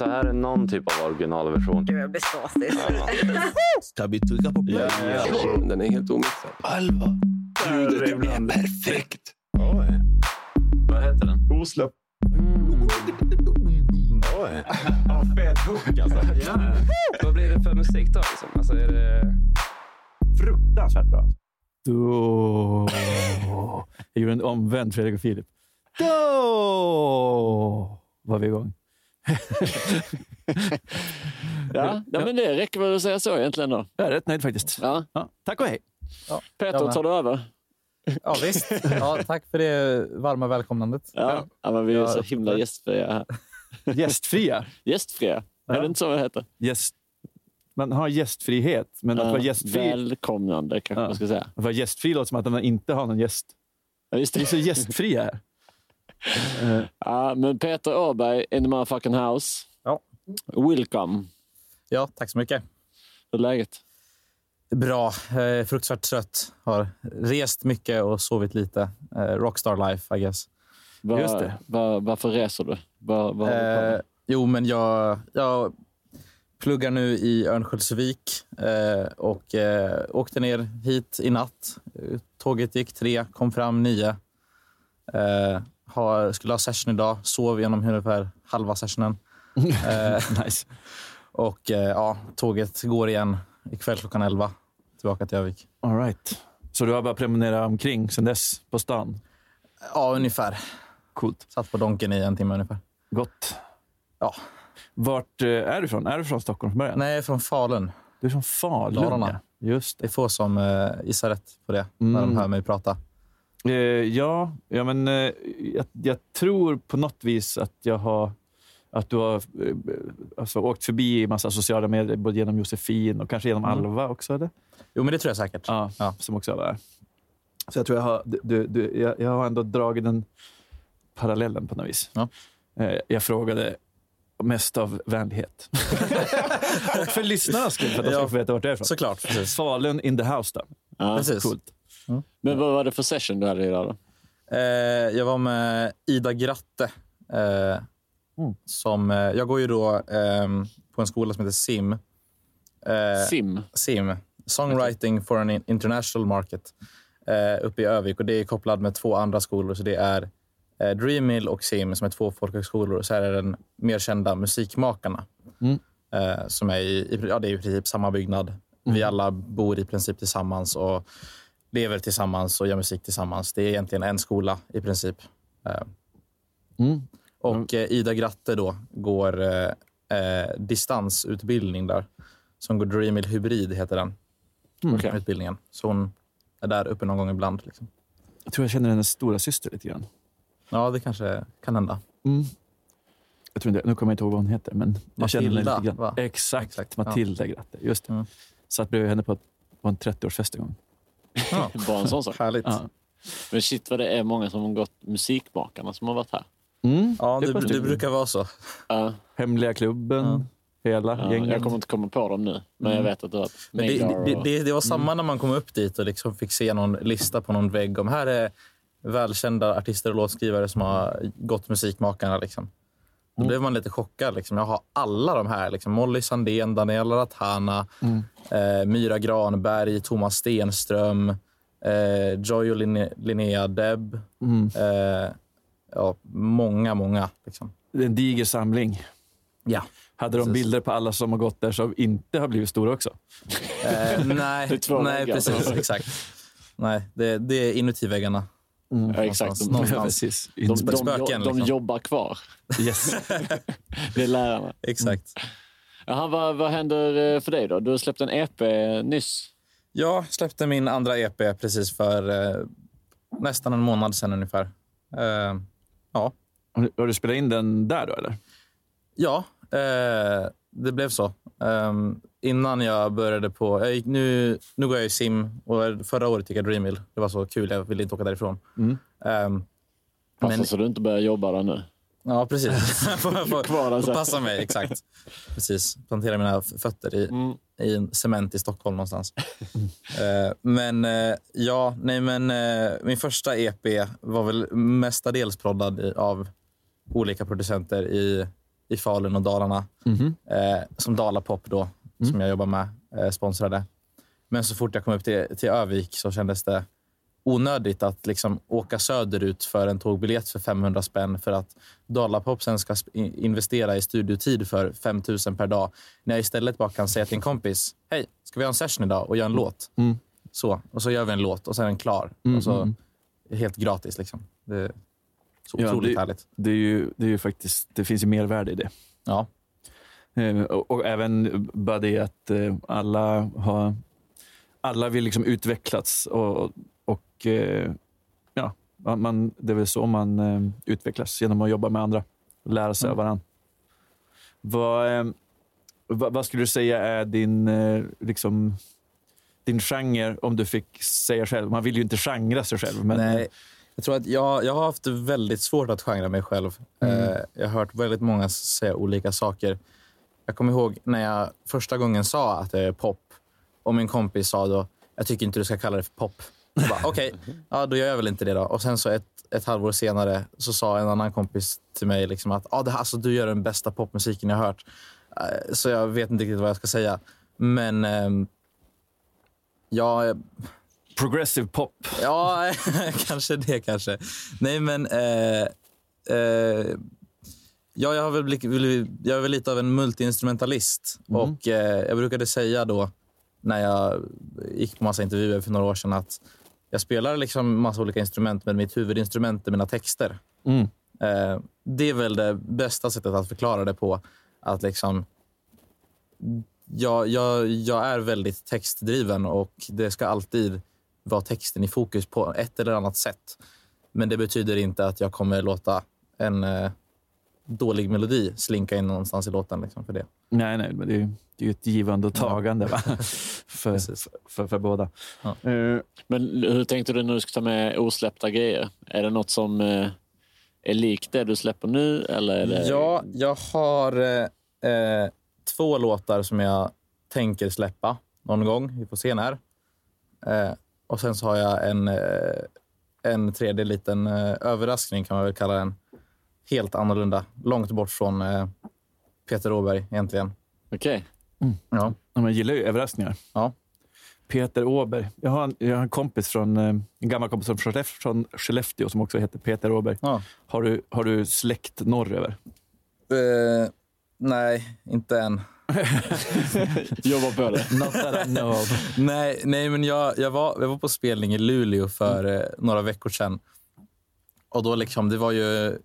Det här är någon typ av originalversion. Gud, jag blir såsig. Ska vi trycka på play? Ja, Den är helt omixad. Alva. Ljudet är perfekt. Oj. Vad heter den? Osläppt. Oj. Ja, fet hook alltså. Ja. Vad blir det för musik då? Liksom? Alltså, är det... Fruktansvärt bra. Då... Jag gjorde en omvänd Fredrik och Filip. Då var vi igång. Ja, ja, men det räcker väl att säga så egentligen då. Jag är rätt nöjd faktiskt. Ja. Ja, tack och hej. Peter, Ja, men- tar du över? Ja, visst. Ja, tack för det varma välkomnandet. Ja, ja men vi är Ja, så himla gästfria här. Gästfria. Gästfria? Är det inte så det heter? Gäst... Man har gästfrihet, men att vara gästfri, Välkomnande kanske Ja. man ska säga. att vara gästfri låter som att man inte har någon gäst. Ja, just Vi är det. så gästfria här. Eh, Ja, men Peter Åberg in the motherfucking house. Ja. Welcome. Ja, tack så mycket. Hur är läget? Bra. Eh, fruktansvärt trött. Har rest mycket och sovit lite. Eh, rockstar life, I guess. Var, Just det. Var, varför reser du? Var, var håller du? Eh, jo, men jag, jag pluggar nu i Örnsköldsvik eh, och eh, åkte ner hit i natt. Eh, Tåget gick tre, kom fram nio. Har, skulle ha session idag, sov genom ungefär halva sessionen. Eh, nice. och eh, ja, tåget går igen ikväll klockan 11 tillbaka till Övik. All right. Så du har bara promenerat omkring sen dess på stan? Ja, ungefär. Coolt. Satt på Donken i en timme ungefär. Gott. Ja. Vart eh, är du ifrån? Är du från Stockholm från början? Nej, från Falun. Du är från Falun, Dalarna. ja. Just Det är få som eh, gissar rätt på det när Mm. de hör mig prata. Eh, ja, ja, men eh, jag, jag tror på något vis att jag har att du har eh, alltså, åkt förbi i massa sociala medier, både genom Josefin och kanske genom Mm. Alva också. Eller? Jo, men det tror jag säkert. Ja, Ja. som också var. Så jag tror jag har, du, du, jag, jag har ändå dragit den parallellen på något vis. Ja. Eh, jag frågade mest av vänlighet. och för lyssnarnas skull, för att de ska få veta vart jag är ifrån. Såklart. Precis. Falun in the house då. Ja. precis. Coolt. Men vad var det för session du hade idag då? Eh, jag var med Ida Gratte. Eh, Mm. som, eh, jag går ju då ehm, på en skola som heter SIM. Eh, Sim? SIM. Songwriting for an international market. Eh, uppe i Övik. Och det är kopplat med två andra skolor. Så det är eh, Dreammill och SIM som är två folkhögskolor. Och så är det den mer kända Musikmakarna. Mm. Eh, som är i, i, ja, det är i princip samma byggnad. Vi alla bor i princip tillsammans och lever tillsammans och gör musik tillsammans. Det är egentligen en skola i princip. Eh, Mm. och eh, Ida Gratte då går eh, eh, distansutbildning där. Som går Dreammill Hybrid heter den Mm. Okej. utbildningen. Så hon är där uppe någon gång ibland. Liksom. Jag tror jag känner hennes stora syster lite grann. Ja, det kanske kan hända. Mm. Jag tror inte, nu kommer jag inte ihåg vad hon heter, men jag känner henne Matilda, lite grann. va? Exakt, Exakt, ja. Matilda Gratte. Just det. Mm. Satt bredvid henne på, på en 30-årsfest en gång. Ja. Bara en sån sak? Härligt. Ja. Men shit vad det är många som har gått musikmakarna som har varit här. Mm. Ja, Det det, det brukar vara så. Ja, Hemliga klubben, hela ja, gänget. jag kommer inte komma på dem nu, men jag vet att det Men det, det, det, det var samma när man kom upp dit och liksom fick se någon lista på någon vägg om här är välkända artister och låtskrivare som har gått musikmakarna. Liksom. Då blev man lite chockad. Liksom. Jag har alla de här. Liksom. Molly Sandén, Daniela Ratana, eh, Myra Granberg, Thomas Stenström, eh, Joy och Linne- Linnea Deb. Mm. Eh, ja, många, många. Liksom. Det är en diger samling. Ja. Hade de Precis. bilder på alla som har gått där som inte har blivit stora också? Eh, nej, nej precis. Exakt. Nej, det, det är inuti väggarna. Ja, exakt. De, Någonstans. Precis. de, de, spöken, de, liksom. jobbar kvar. Yes. Det är lärarna. Exakt. Jaha, vad, vad händer eh, för dig då? Du har släppt en EP nyss. Jag släppte min andra EP precis för eh, nästan en månad sedan ungefär. Eh, ja, Har du- Har du spelat in den där då eller? ja eh, det blev så. Innan jag började på... Jag gick, nu, nu går jag i sim och förra året gick jag Dreammill. Det var så kul. Jag ville inte åka därifrån. Mm. Ehm, Passa Men- så du inte börjar jobba där nu. ja, precis. får, får, passa mig, exakt. Precis. Plantera mina fötter i, Mm. i en cement i Stockholm någonstans. Eh, men eh, ja, nej men eh, min första EP var väl mestadels proddad i, av olika producenter i, i Falun och Dalarna. Mhm. Eh, som Dalapop då, som jag jobbar med, eh, sponsrade. Men så fort jag kom upp till, till Övik så kändes det onödigt att liksom åka söderut för en tågbiljett för 500 spänn för att Dalapop sen ska investera i studiotid för 5 000 per dag. När jag istället bara kan säga till en kompis, hej, ska vi ha en session idag och göra en låt? Mm. Så, och så gör vi en låt och sen är den klar. Mm, och så, mm. Helt gratis. Liksom. Det är så Ja, otroligt det- härligt. Det, är ju, det är ju faktiskt, det finns ju mervärde i det. Ja. Eh, Och, och även bara det att eh, alla har alla vill liksom utvecklas och, och eh, ja, man- det är väl så man utvecklas, genom att jobba med andra lära sig av varandra. Vad, vad, vad skulle du säga är din, liksom, din genre, om du fick säga själv? Man vill ju inte genra sig själv. Men, Nej, jag tror att jag, jag har haft väldigt svårt att genra mig själv. Eh, jag har hört väldigt många säga olika saker. Jag kommer ihåg när jag första gången sa att det är pop och min kompis sa då, jag tycker inte du ska kalla det för pop. Okej, ja, då gör jag väl inte det då. Och sen så ett, ett halvår senare så sa en annan kompis till mig liksom att ah, det, här- alltså, du gör den bästa popmusiken jag har hört. Eh, Så jag vet inte riktigt vad jag ska säga. Men ehm, ja, Progressive pop. Ja, kanske det kanske. Nej, men... Eh, eh, ja, jag, har väl jag är väl lite av en multiinstrumentalist. Och eh, Jag brukade säga då, när jag gick på massa intervjuer för några år sedan att jag spelar liksom massa olika instrument, men mitt huvudinstrument är mina texter. Mm. Eh, det är väl det bästa sättet att förklara det på. Att liksom... Jag, jag, jag är väldigt textdriven och det ska alltid vara texten i fokus på ett eller annat sätt. Men det betyder inte att jag kommer låta en eh, dålig melodi slinka in någonstans i låten. Liksom, för det. Nej, nej, men det är, det är ju ett givande och tagande va? för, Precis. för, för båda. Ja. Eh, Men hur tänkte du när du ska ta med osläppta grejer? Är det något som eh, är likt det du släpper nu? Eller är det... Ja, jag har eh, eh, två låtar som jag tänker släppa någon gång. Vi får se när. Eh, och sen så har jag en, en tredje liten eh, överraskning kan man väl kalla den. Helt annorlunda. Långt bort från eh, Peter Åberg egentligen. Okej. Ja. ja, man gillar ju överraskningar. Ja. Peter Åberg. Jag har, en, jag har en kompis från, eh, en gammal kompis från Skellef- från Skellefteå som också heter Peter Åberg. Ja. Har, du, har du släkt norröver? Eh, nej, inte än. Jobba på det. Not that I know of. Nej, nej men jag, jag, var, jag var på spelning i Luleå för eh, några veckor sedan. Och då liksom, det var ju...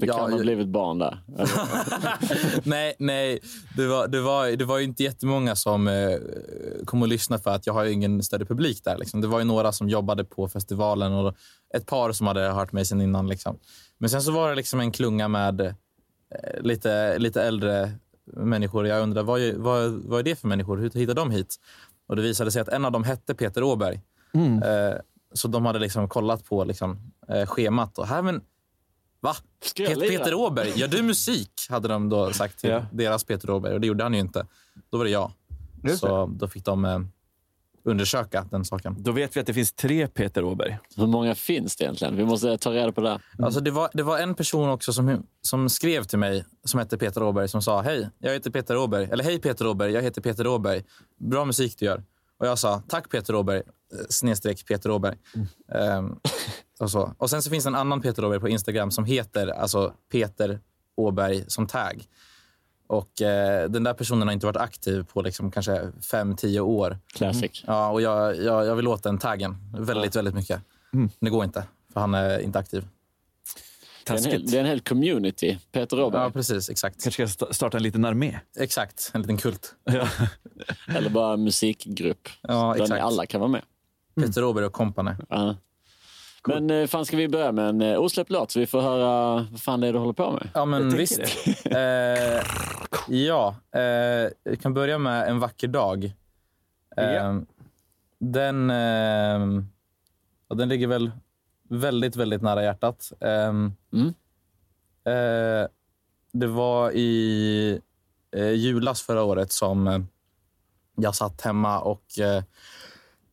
Det ja, kan ha blivit barn där. nej, nej. Det var, det, var, det var ju inte jättemånga som eh, kom och lyssnade för att jag har ju ingen större publik där. Liksom. Det var ju några som jobbade på festivalen och ett par som hade hört mig sen innan. Liksom. Men sen så var det liksom en klunga med eh, lite, lite äldre människor. Jag undrar vad, är- vad, vad är det för människor? Hur hittar de hit? Och Det visade sig att en av dem hette Peter Åberg. Mm. Eh, så de hade liksom kollat på liksom, eh, schemat. Och här, men, va? Peter Åberg, gör du musik? Hade de då sagt till Ja. deras Peter Åberg. Och det gjorde han ju inte. Då var det jag. Just så då fick de eh, undersöka den saken. Då vet vi att det finns tre Peter Åberg. Hur många finns det egentligen? Vi måste ta reda på det. Alltså det, var, det var en person också som, som skrev till mig som hette Peter Åberg som sa hej, jag heter Peter Åberg. Eller hej Peter Åberg, jag heter Peter Åberg. Bra musik du gör. Och jag sa tack Peter Åberg, eh, snedstreck Peter Åberg. Ehm, och, så. och sen så finns det en annan Peter Åberg på Instagram som heter alltså Peter Åberg som tag. Och eh, den där personen har inte varit aktiv på liksom kanske fem, tio år. Classic. Ja, och jag, jag, jag vill åt den taggen väldigt, väldigt mycket. Men det går inte, för han är inte aktiv. Det är, en hel, Taskigt. det är en hel community. Peter Åberg. Ja, precis. Exakt. Kanske ska sta- starta en liten armé. Exakt. En liten kult. Eller bara en musikgrupp. Ja, Där ni exakt. alla kan vara med. Peter Åberg och kompani. Ja. Men eh, fan ska vi börja med en eh, osläppt låt så vi får höra vad fan det är du håller på med? Ja, men visst. eh, ja, eh, jag kan börja med En vacker dag. Eh, Ja. Den, eh, ja, den ligger väl väldigt, väldigt nära hjärtat. Eh, Mm. eh, det var i eh, julas förra året som eh, jag satt hemma och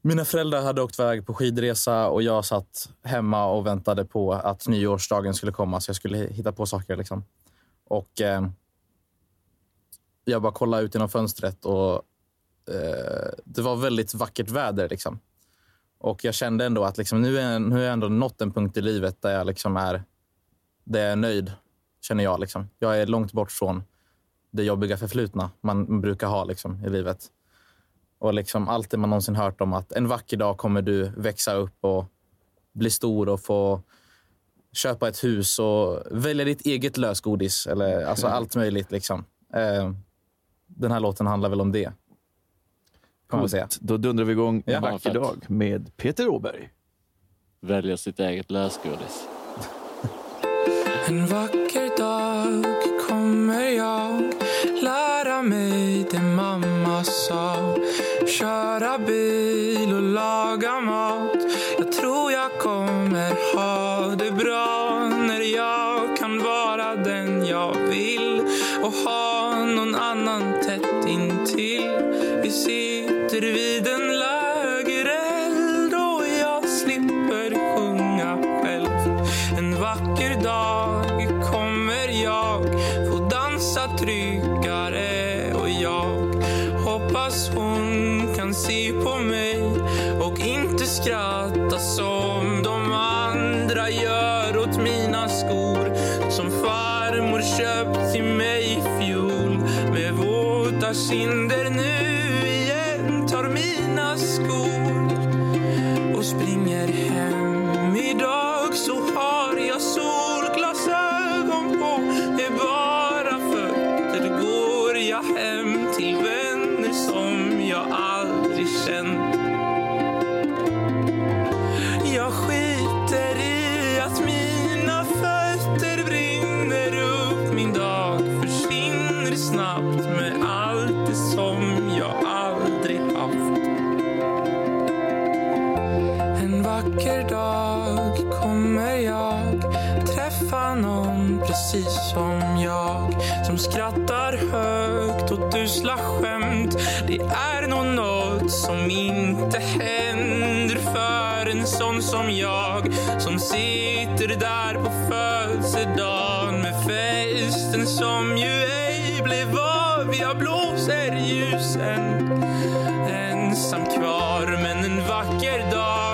mina föräldrar hade åkt iväg på skidresa och jag satt hemma och väntade på att nyårsdagen skulle komma så jag skulle hitta på saker. Liksom. Och Jag bara kollade ut genom fönstret och det var väldigt vackert väder. Liksom. Och jag kände ändå att liksom, nu, är, nu har jag ändå nått en punkt i livet där jag liksom är, där jag är nöjd, känner jag. Liksom. Jag är långt bort från det jobbiga förflutna man brukar ha liksom, i livet. Och liksom allt det man någonsin hört om att en vacker dag kommer du växa upp och bli stor och få köpa ett hus och välja ditt eget lösgodis. Eller, alltså allt möjligt. Liksom. Eh, den här låten handlar väl om det. Kan man säga. Då dundrar vi igång Ja, en vacker dag med Peter Åberg. Välja sitt eget lösgodis. En vacker sån som jag som sitter där på födelsedagen med festen som ju ej blev av. Jag blåser ljusen ensam kvar men en vacker dag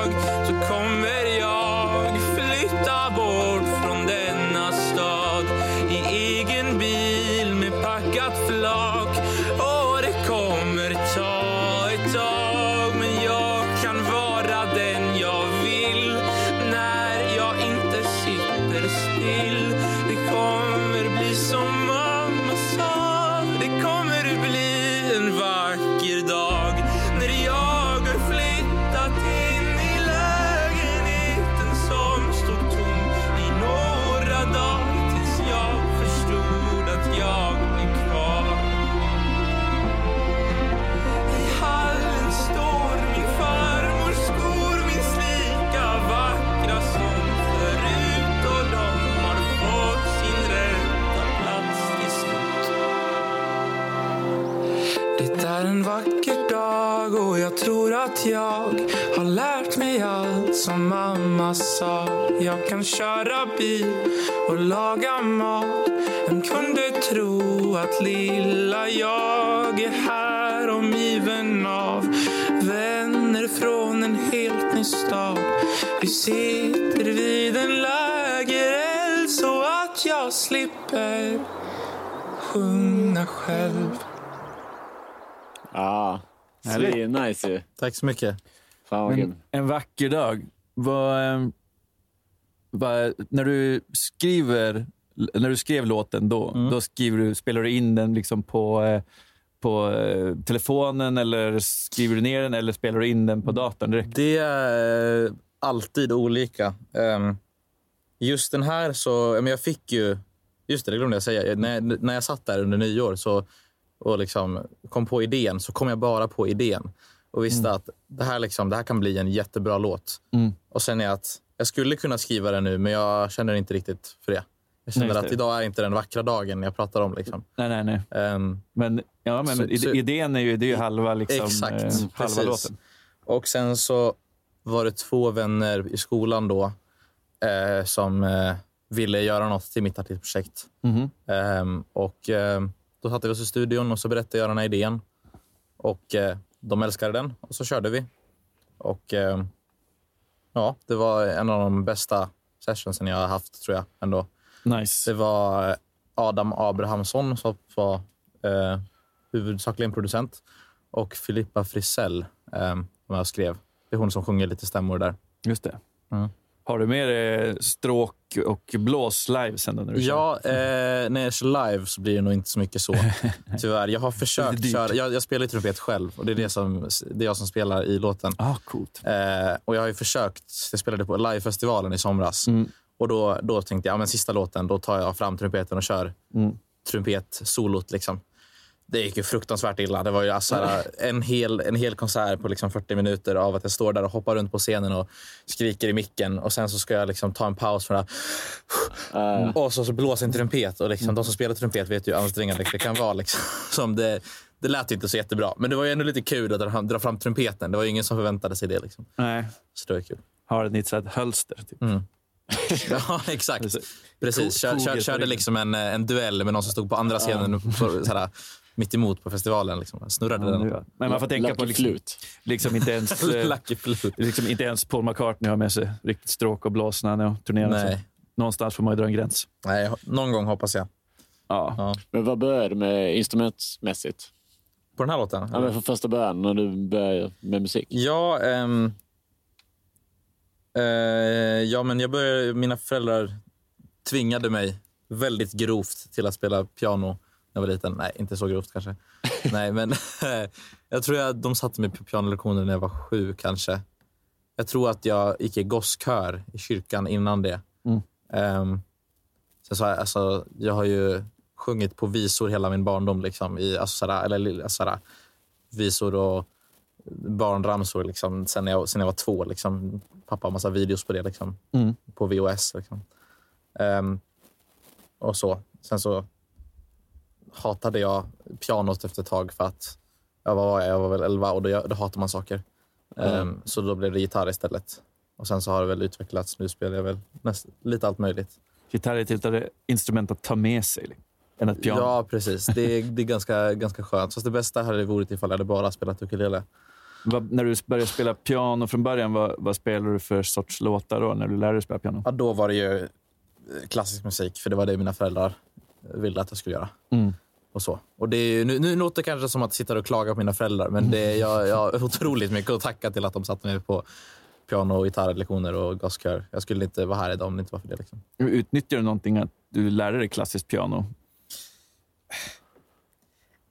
kan köra bil och laga mat. Vem kunde tro att lilla jag är här omgiven av vänner från en helt ny stad. Vi sitter vid en lägereld så att jag slipper sjunga själv. Ja, Härligt. det är nice ju. Tack så mycket. Fan vad. Men en vacker dag. Vad, vad, när du skriver, när du skrev låten då, Mm. då skriver du, spelar du in den liksom på, eh, på eh, telefonen eller skriver du ner den eller spelar du in den på datorn direkt? Det är eh, alltid olika. Ehm, Just den här så... Jag fick ju... Just det, det glömde jag säga. När, när jag satt där under nyår så, och liksom kom på idén så kom jag bara på idén och visste att det här, liksom, det här kan bli en jättebra låt. Mm. Och sen är att jag skulle kunna skriva den nu, men jag känner inte riktigt för det. Jag känner Nej, att det. idag är inte den vackra dagen jag pratar om. Liksom. Nej, nej, nej. Ehm, Men, ja, men Så- id- så- idén är ju, det är ju halva, liksom, Exakt, eh, halva låten. Och sen så var det två vänner i skolan då eh, som eh, ville göra något till mitt artistprojekt. Mhm. Ehm, och eh, då satte vi oss i studion och så berättade jag den här idén. Och eh, de älskade den och så körde vi. Och eh, ja, det var en av de bästa sessionsen jag har haft tror jag ändå. Nice. Det var Adam Abrahamsson som var eh, huvudsakligen producent och Filippa Frisell eh, som jag skrev. Det är hon som sjunger lite stämmor där. Just det. Mm. Har du med dig stråk och blås live sen då när du? Ja, eh, när jag kör live så blir det nog inte så mycket så. Tyvärr. Jag har försökt köra. Jag, jag spelar ju trumpet själv och det är, det som, det är jag som spelar i låten. Ah, coolt. Eh, och jag har ju försökt. Jag spelade på livefestivalen i somras. Mm. Och då, då tänkte jag, ja, men sista låten, då tar jag fram trumpeten och kör Mm. trumpet-solot. Liksom. Det gick ju fruktansvärt illa. Det var ju alltså en, hel, en hel konsert på liksom 40 minuter av att jag står där och hoppar runt på scenen och skriker i micken. Och sen så ska jag liksom ta en paus från det här. Eh, Och så, så blåser en trumpet. Och liksom, de som spelar trumpet vet ju hur ansträngande det kan vara. Liksom. Som det, det lät inte så jättebra. Men det var ju ändå lite kul att dra, dra fram trumpeten. Det var ju ingen som förväntade sig det. Liksom. Nej. Så det var kul. Har ett så här hölster. Typ. Mm. Ja, exakt. Precis. Kör, kör, körde liksom en, en duell med någon som stod på andra scenen så, såhär, mitt emot på festivalen. Liksom. Snurrade Ja, den. nu, ja. Men man får tänka Lucky på liksom, Flute. liksom inte ens... eh, Lucky flute. liksom inte ens Paul McCartney har med sig riktigt stråk och blås när han turnerar. Nej. Så någonstans får man ju dra en gräns. Nej, någon gång hoppas jag. Ja. Ja. Men vad började du med instrumentmässigt? På den här låten? Ja, men från första början när du började med musik? Ja, ehm, eh, ja men jag började, mina föräldrar tvingade mig väldigt grovt till att spela piano när jag var liten. Nej, inte så grovt kanske. Nej, men jag tror att de satte mig på pianolektioner när jag var sju kanske. Jag tror att jag gick i gosskör i kyrkan innan det. Mm. Ehm, sen så, alltså, jag har ju sjungit på visor hela min barndom. Liksom, i, alltså, sådär, eller, sådär, visor och barnramsor liksom, sen, jag, sen jag var två. Liksom. Pappa har massa videos på det liksom, Mm. på VHS. Liksom. Ehm, och så. Sen så hatade jag pianot efter ett tag för att jag var, jag var väl 11 och då, då hatar man saker. Ehm, så då blev det gitarr istället. Och sen så har det väl utvecklats. Nu spelar jag väl näst, lite allt möjligt. Gitarr är ett instrument att ta med sig liksom, än ett piano. Ja, precis. Det är, det är ganska, ganska skönt. Fast det bästa hade varit ifall jag hade bara spelat ukulele. Vad, när du började spela piano från början, vad, vad spelade du för sorts låtar då när du lärde dig spela piano? Ja, då var det ju eh, klassisk musik, för det var det mina föräldrar ville att jag skulle göra. Mm. Och så. Och det är ju, nu, nu låter det kanske som att sitta och klaga på mina föräldrar, men det är, jag, jag har otroligt mycket att tacka till att de satte mig på piano och gitarrlektioner och gosskör. Jag skulle inte vara här idag om det inte var för det. Liksom. Utnyttjar du någonting att du lärde dig klassiskt piano?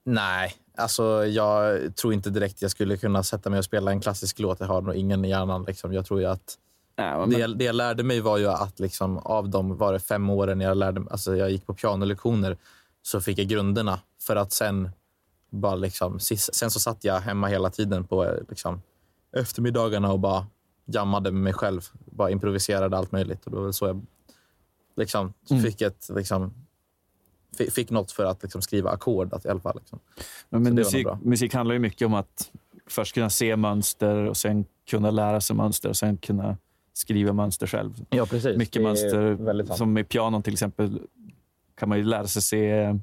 Nej, alltså jag tror inte direkt jag skulle kunna sätta mig och spela en klassisk låt. Jag har nog ingen i hjärnan. Liksom. Jag tror ju att Men, det, jag- det jag lärde mig var ju att liksom, av de var det fem åren jag, lärde, alltså jag gick på pianolektioner så fick jag grunderna för att sen bara liksom, sen så satt jag hemma hela tiden på eh, liksom, eftermiddagarna och bara jammade med mig själv. Bara improviserade allt möjligt. Och det var så jag liksom, Mm. fick ett liksom, fick något för att liksom, skriva ackord att- i alla fall. Liksom. Men, men musik, musik handlar ju mycket om att först kunna se mönster och sen kunna lära sig mönster och sen kunna skriva mönster själv. Ja, precis. Mycket Det mönster. Som i pianon till exempel kan man ju lära sig se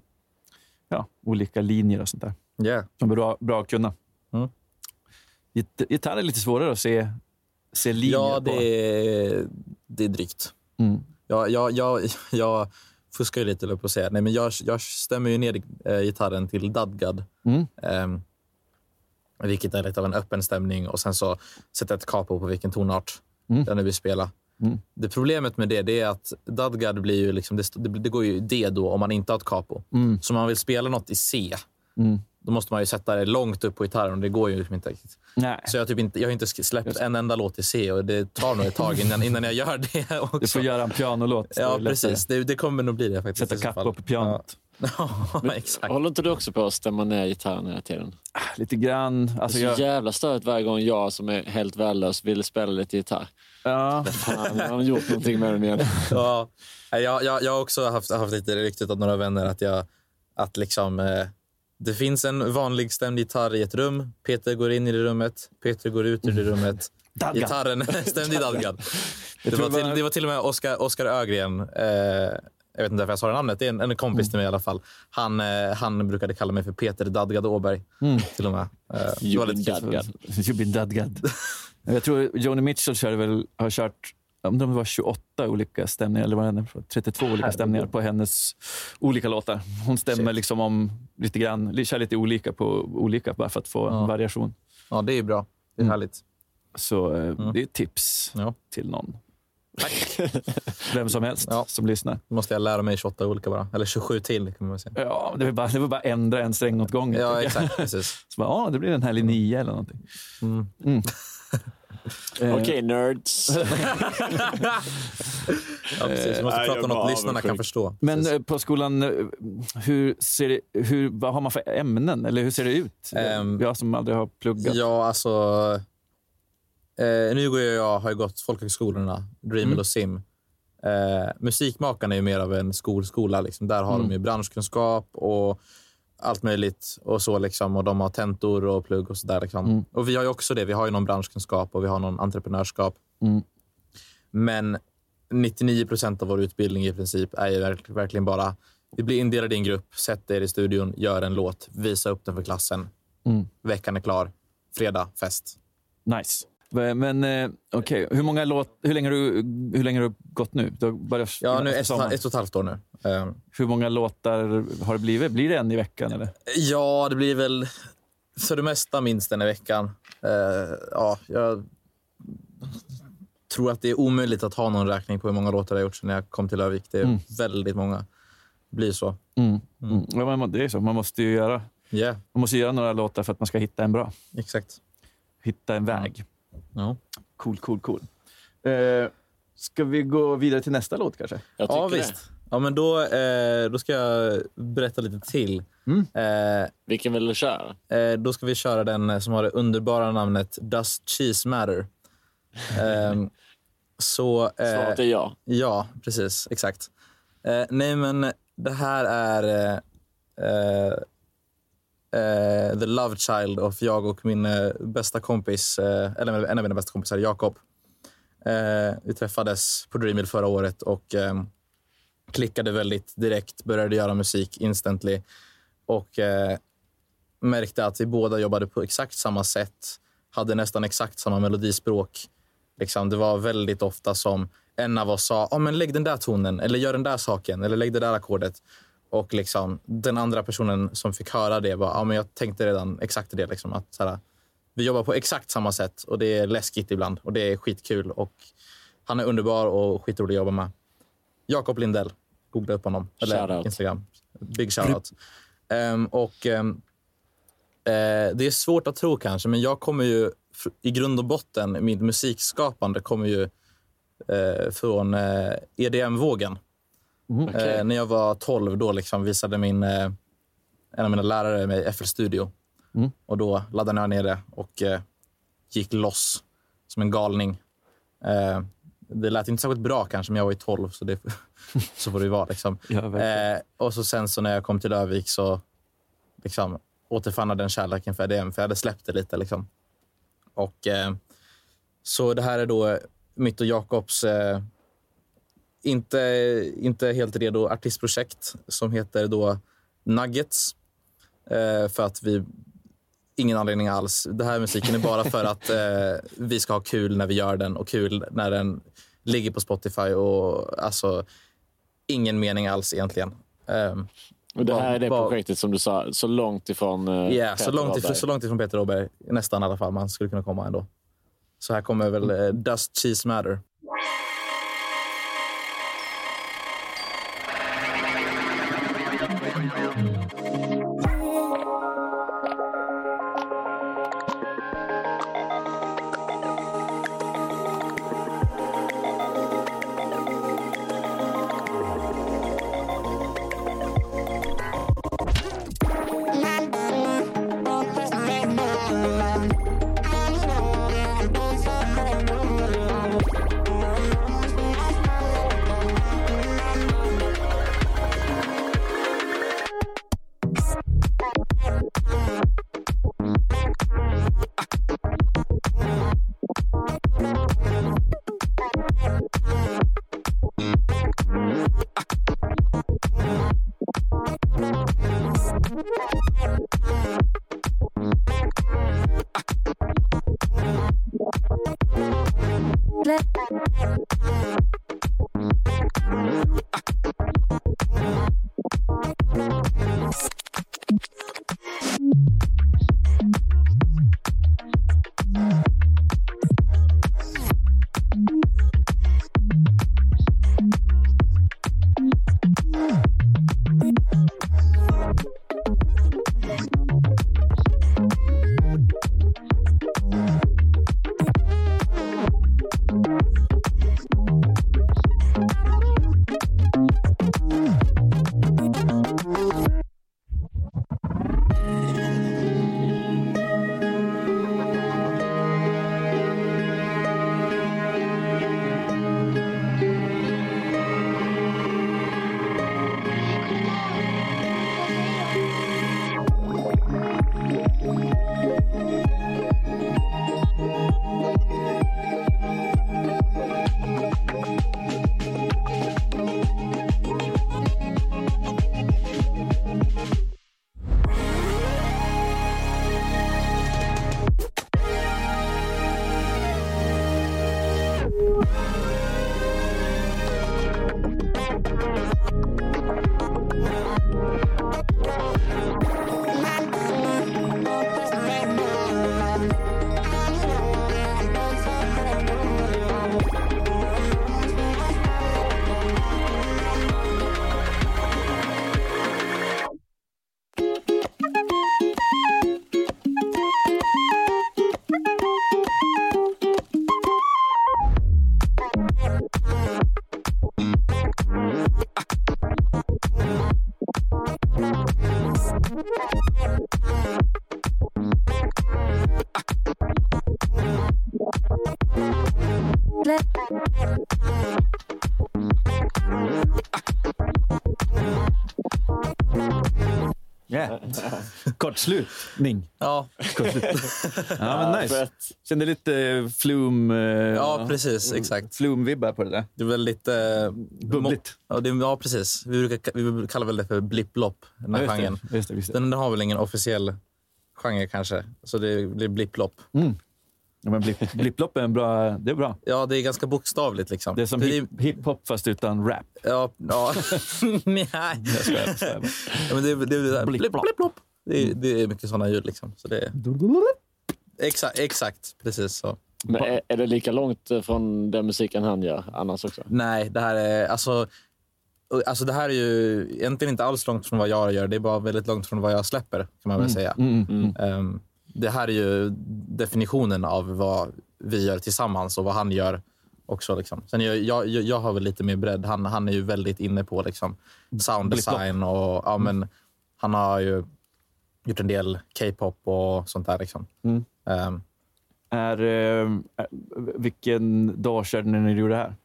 ja, olika linjer och sånt där. Yeah. Som är bra, bra att kunna. Mm. Git- Gitarr är lite svårare att se, se linjer Ja, på. det är, det är drygt. Mm. Jag, jag, jag, jag fuskar ju lite, jag på att säga. Nej, men jag, jag stämmer ju ner eh, gitarren till dadgad. Mm. Ehm, vilket är lite av en öppen stämning. Och sen så sätter jag ett capo på vilken tonart Mm. den vill spela. Mm. Det problemet med det, det är att dadgad blir ju liksom, det, det, går ju D då om man inte har ett capo. Mm. Så om man vill spela något i C, Mm. då måste man ju sätta det långt upp på gitarren och det går ju liksom inte riktigt. Nej. Så jag, har typ inte, jag har inte släppt en enda låt i C och det tar nog ett tag innan, innan jag gör det också. Du får göra en pianolåt. Ja, precis. Det, det kommer nog bli det faktiskt. Sätta fall. på pianot. Ja, exakt. Håller inte du också på att stämma ner gitarren hela tiden? Lite grann. Alltså det är så jag, jävla störigt varje gång jag som är helt värdelös vill spela lite gitarr. ja, Fan, jag har gjort någonting med den igen. Ja, jag, jag, jag har också haft, haft lite ryktet av några vänner att jag att liksom eh, det finns en vanlig stämd gitarr i ett rum. Peter går in i det rummet. Peter går ut ur det rummet. Dadgad. Gitarren stämd i dadgad. Det var, till, det var till och med Oskar, Oskar Ögren. Eh, jag vet inte varför jag sa det namnet. Det är en, en kompis till mig i alla fall. Han, eh, han brukade kalla mig för Peter Dadgad Åberg. Till och med. Var kul. dadgad. Been dadgad. Jag tror Joni Mitchell körde väl, har kört om det var 28 olika stämningar, eller vad det är, 32 olika stämningar på hennes olika låtar. Hon stämmer liksom om lite grann, kör lite olika på olika bara för att få Ja. variation. Ja, det är bra. Det är Mm. härligt. Så eh, det är tips Ja. till någon. Vem som helst Ja. som lyssnar. Då måste jag lära mig 28 olika bara. Eller 27 till kan man säga. Ja, det var bara, det var bara ändra en sträng åt gången. Ja, exakt. Precis. Så bara, ja, det blir en härlig nia eller någonting. Mm. Mm. Okej, nerds. Ja, precis. Vi måste Nej, prata om något lyssnarna kan förstå. Men Precis. eh, på skolan, eh, hur ser det, hur, vad har man för ämnen? Eller hur ser det ut? Ehm, jag som aldrig har pluggat. Ja, alltså... Eh, nu går jag, jag har ju gått folkhögskolorna, Dreamel Mm. och Sim. Eh, musikmakarna är mer av en skolskola. Liksom. Där har Mm. de ju branschkunskap och allt möjligt. Och så liksom. Och de har tentor och plugg och sådär. Liksom. Mm. Och vi har ju också det. Vi har ju någon branschkunskap och vi har någon entreprenörskap. Mm. Men 99 procent av vår utbildning i princip är ju verk- verkligen bara vi blir indelade i en grupp, sätt er i studion, gör en låt, visa upp den för klassen. Mm. Veckan är klar. Fredag, fest. Nice. Men eh, okej, hur, många låt, hur, länge har du, hur länge har du gått nu? Du börjat Ja, nu ett, ett och ett halvt år nu. Eh, Hur många låtar har det blivit? Blir det en i veckan? Eller? Ja, det blir väl för det mesta minst en i veckan. Eh, ja, jag tror att det är omöjligt att ha någon räkning på hur många låtar jag har gjort sedan jag kom till Övik. Det är Mm. väldigt många. Det blir så. Mm. Mm. Ja, men det är så. Man måste ju göra, Ja, man måste göra några låtar för att man ska hitta en bra. exakt. Hitta en väg. Ja. Cool, cool, cool. Eh, ska vi gå vidare till nästa låt kanske? Jag tycker Ja, det. visst. Ja, men då, eh, då ska jag berätta lite till. Eh, Vilken vill du köra? Eh, då ska vi köra den som har det underbara namnet Does Cheese Matter? Ehm, så... eh, Svaret är ja. Ja, precis. Exakt. Eh, nej, men det här är eh, Eh, the Love Child of jag och min eh, bästa kompis, eh, eller en av mina bästa kompisar, Jakob. Eh, vi träffades på Dreamhill förra året och eh, klickade väldigt direkt, började göra musik instantly och eh, märkte att vi båda jobbade på exakt samma sätt, hade nästan exakt samma melodispråk. Liksom, det var väldigt ofta som en av oss sa oh, men lägg den där tonen, eller gör den där saken, eller lägg det där ackordet. Och liksom, den andra personen som fick höra det var ah, men jag tänkte redan exakt det. Liksom, att, så här, vi jobbar på exakt samma sätt och det är läskigt ibland och det är skitkul. Och han är underbar och skitrolig att jobba med. Jakob Lindell, googla upp honom. Eller Shoutout. Instagram. Big shoutout. Um, och um, eh, Det är svårt att tro kanske, men jag kommer ju i grund och botten, mitt musikskapande kommer ju eh, från eh, EDM-vågen. Okej. Eh, när jag var 12 då liksom visade min, eh, en av mina lärare mig FL Studio. Mm. Och då laddade jag ner det och eh, gick loss som en galning. Eh, Det lät inte särskilt bra kanske, men jag var ju 12 så det så får det ju vara. Liksom. Ja, eh, och så sen så när jag kom till Lövik så liksom, återfann jag den kärleken för EDM, för jag hade släppt det lite. Liksom. Och, eh, så det här är då mitt och Jakobs eh, inte, inte helt redo artistprojekt som heter då Nuggets. Eh, för att vi... Ingen anledning alls. Det här musiken är bara för att eh, vi ska ha kul när vi gör den och kul när den ligger på Spotify. och alltså Ingen mening alls egentligen. Um, Och det här är det bara- projektet som du sa, så långt ifrån uh, Ja, så, långt ifrån, så långt ifrån Peter Åberg, nästan i alla fall, man skulle kunna komma ändå. Så här kommer väl eh, Dust Cheese Matter. Kortslutning. Ja. Ja, men nice. Kände lite flum... eh, Ja, precis. Exakt. Flum-vibbar på det där. Det är väl lite... Bubbligt. Ja, det, ja precis. Vi, brukar, vi kallar väl det för blipplopp, den här Ja, just det. genren. Just det, just det. Den, den har väl ingen officiell genre kanske, så det blir blipplopp. Mm. Ja, men blipp, blipplopp är en bra... Det är bra. Ja, det är ganska bokstavligt. Liksom. Det är som hip- hiphop fast utan rap. Ja, ja. Nej. Jag skojar, jag skojar. Ja, men det, det, det, det, Blipp, blipp, plopp. blipp, plopp. Det, är, det är mycket sådana ljud. Liksom. Så det är, exakt, exakt, precis så. Men är, är det lika långt eh, från den musiken han gör annars också? Nej, det här är... Alltså, alltså det här är ju egentligen inte alls långt från vad jag gör. Det är bara väldigt långt från vad jag släpper, kan man väl Mm, säga. mm, mm. Ehm, det här är ju definitionen av vad vi gör tillsammans och vad han gör också. Liksom. Sen jag, jag, jag har väl lite mer bredd. Han, han är ju väldigt inne på liksom, sound design och ja, men, han har ju gjort en del K-pop och sånt där. Liksom. Mm. Ehm, Är, eh, vilken dag körde ni när ni gjorde det här?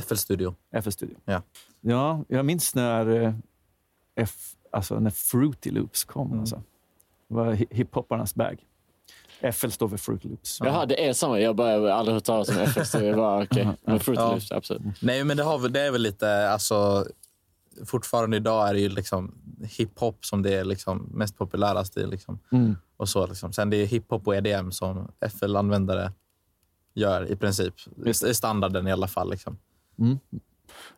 FL Studio. FL Studio. Ja. Ja, jag minns när, eh, F, alltså när Fruity Loops kom. Mm. Alltså. Det var hi- hiphopparnas bag. FL står för Fruity Loops. Jaha, det är samma. Jag bara jag har aldrig hört talas om FX. Det är bara okej. Men Fruity Ja. Loops, absolut. Nej, men det, har, väl- det är väl lite... Alltså, fortfarande idag är det ju liksom hiphop som det är liksom mest populära stil. Liksom. Mm. Och så, liksom. Sen det är hiphop och EDM som FL-användare gör i princip. Det är standarden i alla fall. Liksom. Mm.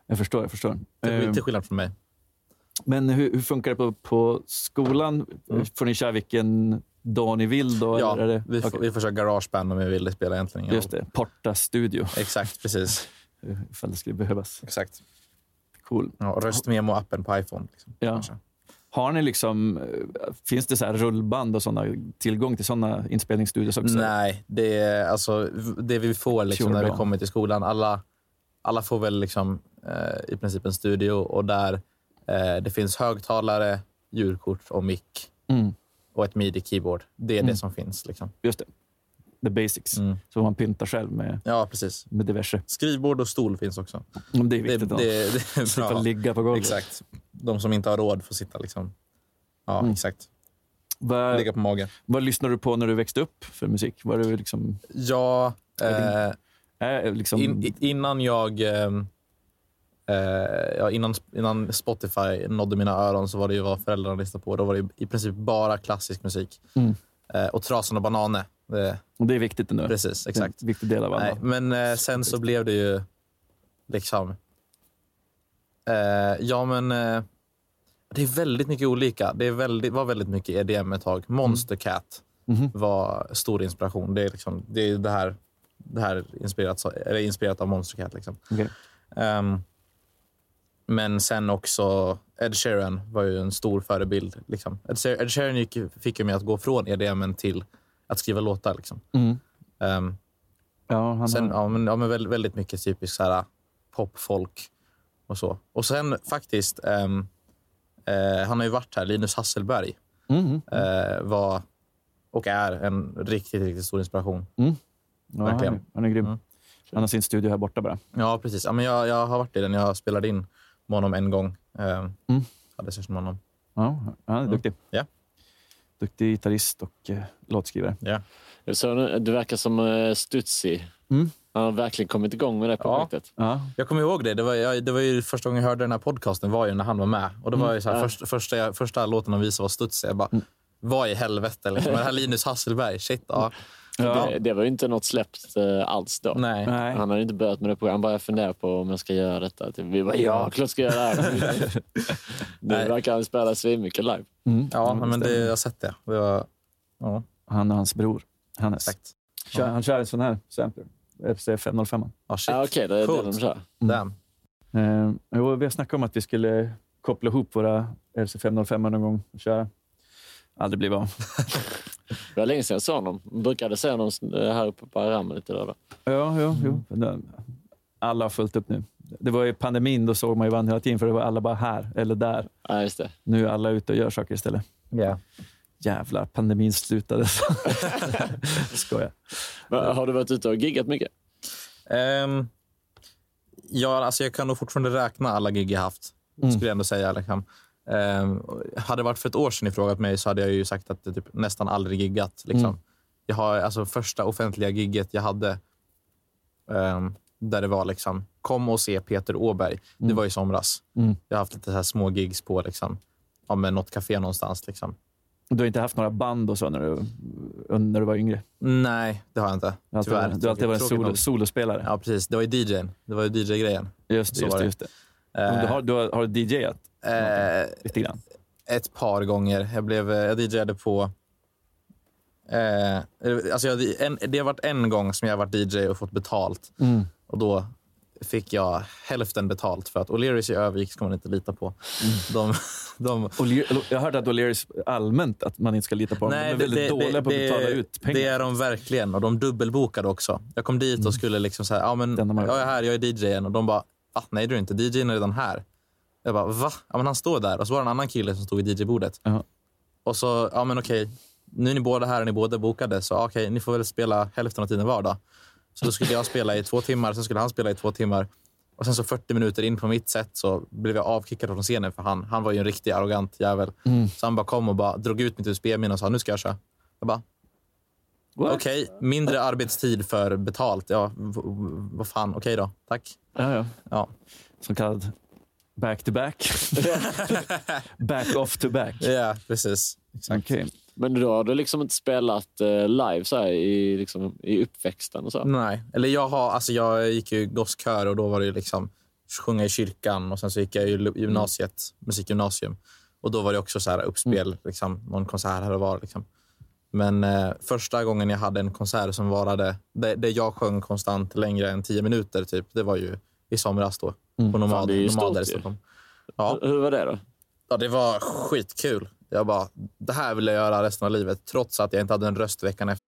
Jag förstår. Jag förstår. Till, Eh, till skillnad från mig. Men hur, hur funkar det på, på skolan? Får ni köra vilken dag ni vill? Då, Mm. Ja, eller det, vi, Okej. vi får köra garageband om vi vill. Det spelar egentligen Just det, Porta Studio. Exakt, precis. Ifall det skulle behövas. Exakt. Cool. Ja, Röstmemo-appen på iPhone. Liksom. Ja. kanske. Har ni liksom, eh, finns det så här rullband och såna, tillgång till sådana inspelningsstudios också? Nej, det, är, alltså, det vi får liksom, när vi kommer till skolan. Alla, alla får väl liksom, eh, i princip en studio och där eh, det finns högtalare, ljudkort och mick Mm, och ett midi-keyboard. Det är Mm. det som finns. Liksom. just det. The basics. Mm. Så man pyntar själv med, Ja, precis. med diverse. Skrivbord och stol finns också. Men det är Det, viktigt. det, då. det, är Slippa ligga på golvet. Exakt. De som inte har råd får sitta liksom. Ja, Mm. exakt. Vad, Ligga på magen. vad lyssnade du på när du växte upp för musik? Var du liksom, Ja, eh, äh, liksom In, innan jag... ehm, eh, ja, innan, innan Spotify nådde mina öron så var det ju vad föräldrarna lyssnade på. Då var det i princip bara klassisk musik. Mm. Eh, och Trasan och Bananer. Det, och det är viktigt ändå. precis, Det är exakt. En viktig del av alla. Nej, men eh, sen så blev det ju liksom... Eh, ja, men... Eh, det är väldigt mycket olika. Det är väldigt, var väldigt mycket EDM ett tag. Monster Cat Mhm. var stor inspiration. Det är, liksom, det, är det här, det här inspirerat, eller inspirerat av Monster Cat. Liksom. Okej. Ehm, men sen också Ed Sheeran var ju en stor förebild. Liksom. Ed Sheeran gick, fick ju mig att gå från EDM till att skriva låtar. Liksom. Mm. Ehm, Ja, han sen, har, ja, men, ja, men väldigt, väldigt mycket typisk så här, pop, folk och så. Och sen faktiskt, ehm, eh, han har ju varit här, Linus Hasselberg mm. eh, var och är en riktigt, riktigt stor inspiration. Ja, han, verkligen. är, han är grym. Mm. Han har sin studio här borta bara. Ja, precis. Ja, men jag, jag har varit i den. Jag spelade in med honom en gång. Eh, Mm. Hade session med honom. Ja, han är Mm. duktig. Ja. Duktig gitarrist och eh, låtskrivare. Ja. Jag såg du verkar som uh, studsig. Mm. Han har verkligen kommit igång med det projektet. Ja. Jag kommer ihåg det. Det var, jag, det var ju första gången jag hörde den här podcasten var ju när han var med. Och det var ju så här, Ja. först, första, första låten han visade var Studsig. Jag bara, vad i helvete? Liksom. Men det här Linus Hasselberg, shit. Ja. Ja. Det, det var ju inte något släppt uh, alls då. Nej. Nej. Han hade inte börjat med det programmet. Han bara, jag funderar på om jag ska göra detta. Typ, Vi bara, ja, klart ska jag göra det här. Nu verkar han spela svinmycket live. Mm. Ja, men det, jag har sett det. det var, ja, Han och hans bror, Hannes. exakt. Kör, han kör en sån här sampler. FC 505. Ja, shit. Ja, Okej, det är det Coolt. de kör. Damn. Eh, jo, vi har snackat om att vi skulle koppla ihop våra RC 505 någon gång och köra. Aldrig blivit av. Det var länge sedan jag såg honom. Jag brukade se honom här uppe på Aram lite då. då. Ja, jo. Det- Alla har fullt upp nu. Det var i pandemin, då såg man ju varandra hela tiden för det var alla bara här eller där. Ja, just det. Nu är alla ute och gör saker istället. Yeah. Jävlar, pandemin slutade. Skojar. Men, har du varit ute och giggat mycket? Ehm, ja, alltså jag kan nog fortfarande räkna alla gig jag haft. Mm. Skulle jag ändå säga. Liksom. Ehm, hade det varit för ett år sedan ni frågat mig så hade jag ju sagt att jag typ nästan aldrig giggat. Liksom. Mm. Jag har, alltså, första offentliga gigget jag hade ehm, där det var liksom, kom och se Peter Åberg. Det Mm. var i somras. Mm. Jag har haft lite så här små gigs på liksom, ja, men något café någonstans. Liksom. Du har inte haft några band och så när du, när du var yngre? Nej, det har jag inte. Tyvärr. du har alltid varit en Tråkigt solo, solospelare? Ja, precis. Det var ju DJn. Det var ju DJ-grejen. Just det. Just det, det. just det. Men du har, du har, har du DJat Eh, lite grann? ett par gånger. Jag, blev, eh, jag DJade på... Eh, alltså jag, en, det har varit en gång som jag har varit DJ och fått betalt. Mm. Och Då fick jag hälften betalt för att O'Learys i Övik ska man inte lita på. De, de, O'Lear- Jag hört att O'Learys allmänt att man inte ska lita på dem. de är väldigt dåliga på att betala ut pengar. Det är de verkligen. Och de dubbelbokade också. Jag kom dit och skulle liksom säga, ja men jag är här, jag är DJen. Och de bara, va? Nej du är inte. DJn är redan här. Jag bara, va? Ja, men han står där. Och så var det en annan kille som stod vid DJ-bordet. Jaha. Och så, ja men okej. nu är ni båda här och ni båda bokade, så okej, ni får väl spela hälften av tiden var då. Så då skulle jag spela i två timmar, sen skulle han spela i två timmar. Och sen så 40 minuter in på mitt set så blev jag avkickad från scenen för han, han var ju en riktig arrogant jävel. Mm. Så han bara kom och bara drog ut mitt USB-minne och sa nu ska jag köra. Jag bara, okej, mindre arbetstid för betalt. Ja, vad fan, okej då, tack. Ja, ja. Ja. Så kallad back to back. back off to back. Ja, precis. Exakt. Okej. Men då har du liksom inte spelat eh, live så här, i, liksom, i uppväxten och så? Nej, eller jag har, alltså jag gick ju gosskör och då var det ju liksom sjunga i kyrkan och sen så gick jag ju gymnasiet, musikgymnasium. Och då var det också så här uppspel, liksom, någon konsert här och var. Liksom. Men eh, första gången jag hade en konsert som varade, där, där jag sjöng konstant längre än tio minuter, typ, det var ju i somras då. På Fan, Nomad, det är ju i stort ju. Stockholm. Ja. Hur var det då? ja, det var skitkul. Jag bara, det här vill jag göra resten av livet, trots att jag inte hade en röst veckan efter.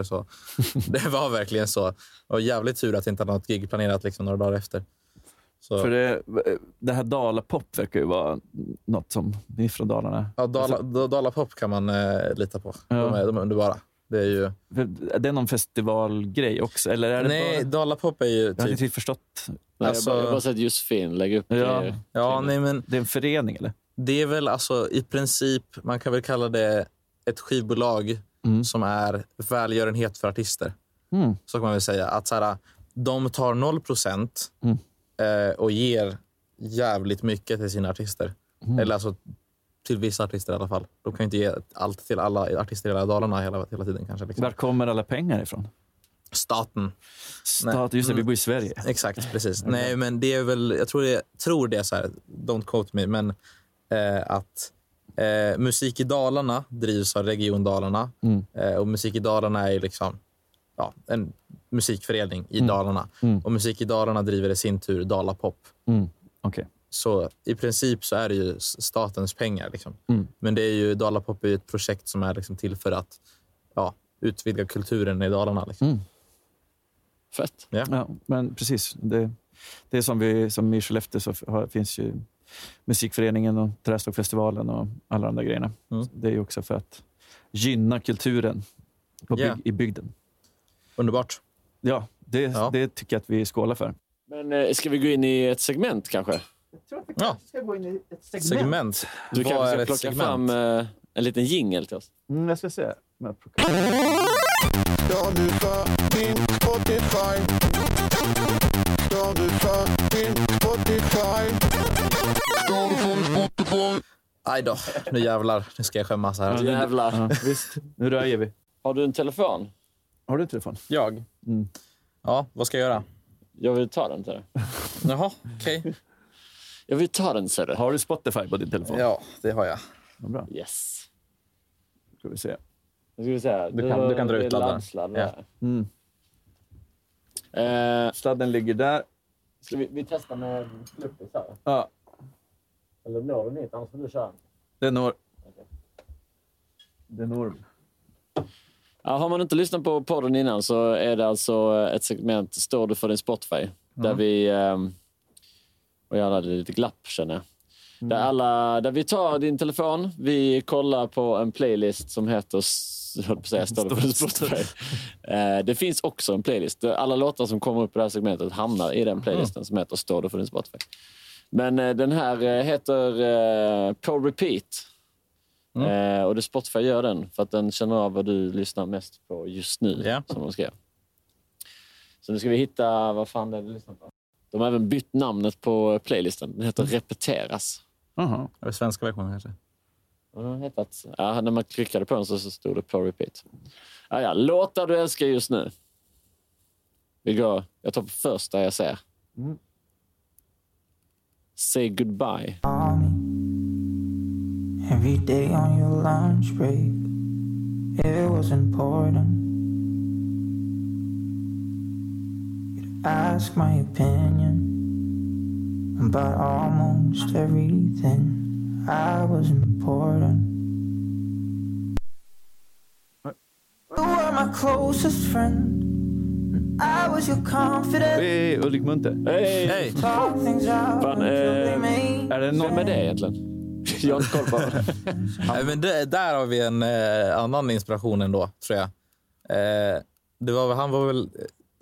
Efter. Så det var verkligen så. Det var jävligt tur att jag inte hade något gig planerat liksom några dagar efter. Så, För det, det här Dalapop verkar ju vara något som vi från Dalarna... ja, Dala, Da- Dalapop kan man eh, lita på. Ja. De, är, de är underbara. Det är ju... Är det någon festivalgrej också? Eller är det Nej, bara... Dalapop är ju Jag har inte typ... förstått. Alltså- jag, har bara, jag har bara sett Josefin lägga upp Ja. det. Ja, nej men Det är en förening eller? det är väl alltså i princip, man kan väl kalla det ett skivbolag Mm. som är välgörenhet för artister. Mm. Så kan man väl säga. Att så här, de tar 0 procent Mm. eh, och ger jävligt mycket till sina artister. Mm. Eller alltså till vissa artister i alla fall. De kan inte ge allt till alla artister i hela Dalarna hela, hela tiden kanske. Liksom. Var kommer alla pengar ifrån? Staten. Stat, just det, vi bor i Sverige. Exakt, precis. Nej, men det är väl, jag tror det, tror det är så här, don't quote me, men eh, att eh, Musik i Dalarna drivs av Region Dalarna. Mm. Eh, och Musik i Dalarna är liksom ja, en musikförening i Mm. Dalarna. Mm. Och Musik i Dalarna driver i sin tur Dalapop. Mm. Okej. Så i princip så är det ju statens pengar. Liksom. Mm. Men det är ju, Dalapop är ett projekt som är liksom till för att ja, utvidga kulturen i Dalarna. Liksom. Mm. Fett. Ja. Ja, men precis. Det, det är som, vi, som i Skellefteå så finns ju musikföreningen och Trästockfestivalen och alla de där grejerna. Mm. Det är också för att gynna kulturen på Ja. byg- i bygden. Underbart. Ja, det, det tycker jag att vi skålar för. Men eh, ska vi gå in i ett segment kanske? Ja. ska gå in i ett Segment. Du Vad kanske ska plocka segment? fram eh, en liten jingel till oss? Mm, jag ska se. jag Ja, du Spotify. Ja, du Spotify. Ja, Spotify. Aj då, nu jävlar. Nu ska jag skämmas här. Ja, jävlar. Ja, visst, nu röjer vi. Har du en telefon? Har du en telefon? Jag? Mm. Ja, vad ska jag göra? Jag vill ta den till dig. Jaha, okej. Jag vill ta den, ser du. Har du Spotify på din telefon? Ja, det har jag. Vad bra. Yes. Ska vi se. Nu ska vi se. Du kan- du kan dra ut laddsladd Ja. Mm. Eh, Sladden ligger där. ska vi, vi testar med Flippis här? Ja, Eller når den hit? Annars får du köra. det når. Det når. Ja, har man inte lyssnat på podden innan så är det alltså ett segment, Står du för din Spotify? Där vi... ehm, Och jag hade lite glapp känner jag. Där, alla, där vi tar din telefon, vi kollar på en playlist som heter s- jag höll på att säga, Står du för din Spotify? Eh, det finns också en playlist. där Alla låtar som kommer upp i det här segmentet hamnar i den playlisten som heter Står du för din Spotify? Men eh, den här eh, heter eh, På Repeat. Eh, och det Spotify gör den för att den känner av vad du lyssnar mest på just nu. Ja. Som de skrev. Så nu ska vi hitta vad fan det är du lyssnar på. De har även bytt namnet på playlisten. Den heter Repeteras. Jaha. Det svenska versionen kanske? Hetat, ja, när man klickade på den så så stod det på repeat. Ja, ja, låtar du älskar just nu. Vi går, jag tar på första jag ser. Mm. Say goodbye. Every day on your lunch break, it was important. You'd ask my opinion about almost everything. I was important. You were my closest friend. Hej, Ulrik Munther. Hej! Fan, they eh, Är det någon... Är det egentligen? Jag har inte koll på det. Nej, men det, där har vi en eh, annan inspiration ändå, tror jag. Eh, det var, han var väl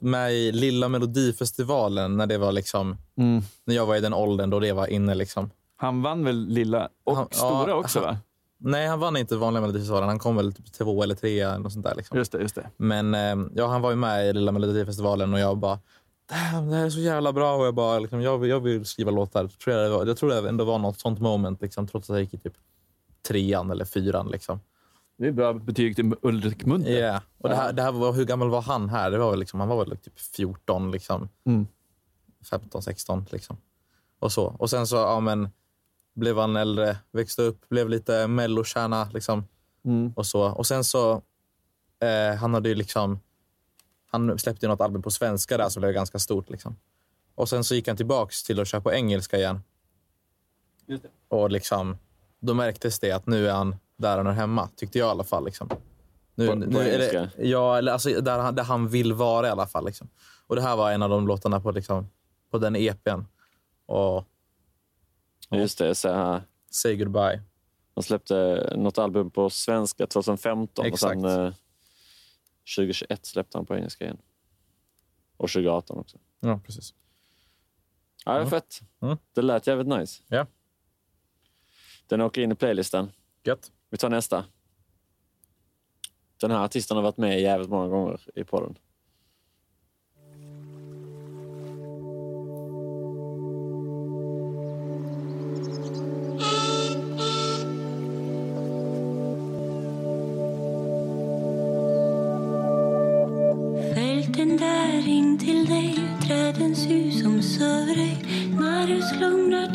med i Lilla Melodifestivalen när det var liksom... Mm. När jag var i den åldern då det var inne. liksom. Han vann väl lilla och Han- stora ja, också, va? Nej, han vann inte vanliga Melodifestivalen. Han kom väl typ två eller tre eller sånt där. Liksom. Just det, just det. Men eh, ja, han var ju med i Lilla Melodifestivalen och jag bara det här är så jävla bra. Och jag, bara, liksom, jag, vill, jag vill skriva låtar. Tror jag, det var, jag tror det ändå var något sånt moment, liksom, trots att jag gick i typ trean eller fyran. Liksom. Det är bra betyg till Ulrik Munther. Yeah. Och det här, det här var, hur gammal var han här? Det var väl liksom, han var väl typ 14, liksom. Mm. 15, 16. Liksom. Och så. Och sen så ja, men, blev han äldre, växte upp, blev lite mellokärna. Liksom. Mm. Och, så. och sen så, eh, han hade ju liksom, han släppte något album på svenska där som blev ganska stort. Liksom. Och sen så gick han tillbaks till att köra på engelska igen. Och liksom, då märktes det att nu är han där han är hemma, tyckte jag i alla fall. Liksom. Nu, På- på nu är det, engelska? ja, eller alltså där han, där han vill vara i alla fall. Liksom. Och det här var en av de låtarna på, liksom, på den EPn. Och Just det, ser här. Say Goodbye. Han släppte något album på svenska 2015 Exakt. och sen eh, 2021 släppte han på engelska igen. Och 2018 också. Ja, precis. Ja, det är Mm. fett. Mm. Det lät jävligt nice. Ja. Den åker in i playlisten. Gött. Vi tar nästa. Den här artisten har varit med jävligt många gånger i podden. Trädens hus som söver dig. När du slumrar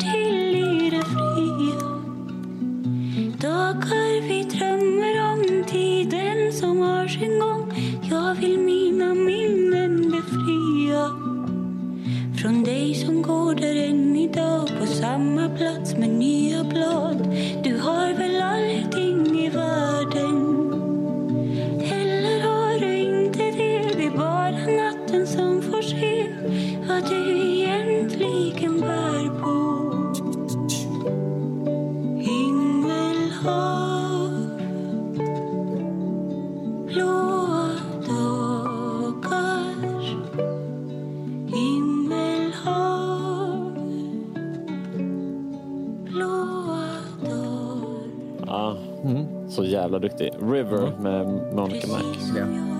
jävla duktig. River med Monica Mac.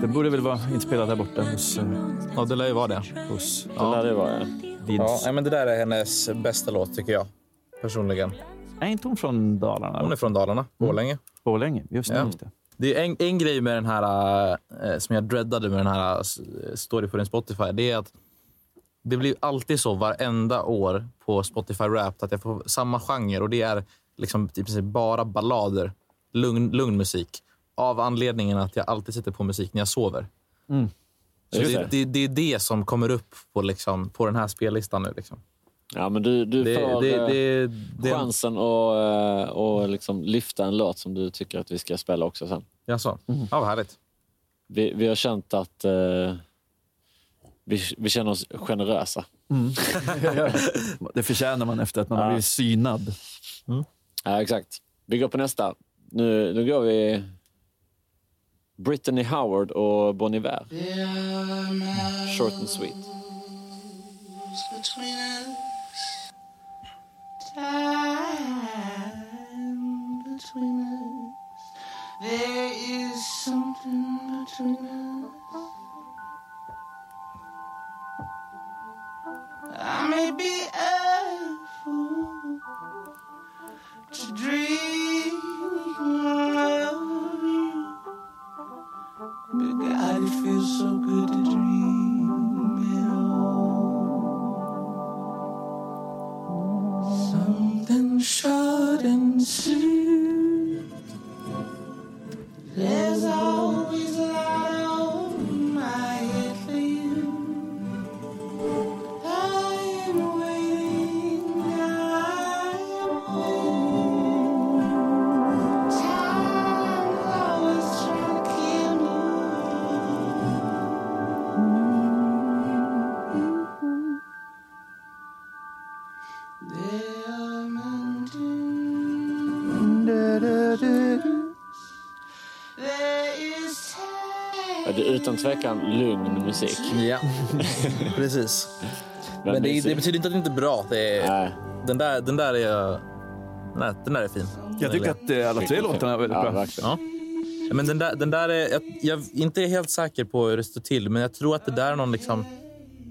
Det borde väl vara inspelat där borta hos... eh, Ja, det lär ju vara det. hos Det lär det vara, ja. Ja, men det där är hennes bästa låt, tycker jag. Personligen. Är inte hon från Dalarna? Hon är från Dalarna, Borlänge. Borlänge, just det. Ja. Just det. Det är en, en grej med den här eh, som jag dreadade med den här eh, story på din Spotify. Det är att det blir alltid så varenda år på Spotify Wrapped att jag får samma genre och det är liksom i princip bara ballader. Lugn, lugn musik. Av anledningen att jag alltid sätter på musik när jag sover. Mm. Så det, det, det är det som kommer upp på, liksom, på den här spellistan nu. Liksom. Ja, men du, du Det- får det- eh, det- det- chansen att eh, och liksom lyfta en låt som du tycker att vi ska spela också sen. Jaså? Ja, vad härligt. Vi, vi har känt att eh, vi, vi känner oss generösa. Mm. det förtjänar man efter att man har Ja. blivit synad. Ja, exakt. Vi går på nästa. Nu, nu går vi Brittany Howard och Bon Iver. Short and sweet. There is something between us. I may be det tvekan lugn musik. Ja, precis. Men Men det, det- det betyder inte att det inte är bra. Det är, Nej. den, där, den där är... Nej, den där är fin. Jag tycker att eh, alla tre låtarna är väldigt Ja, bra. Ja. Ja, Men den där, den där är, jag, jag är inte helt säker på hur det står till, men jag tror att det där är någon, liksom,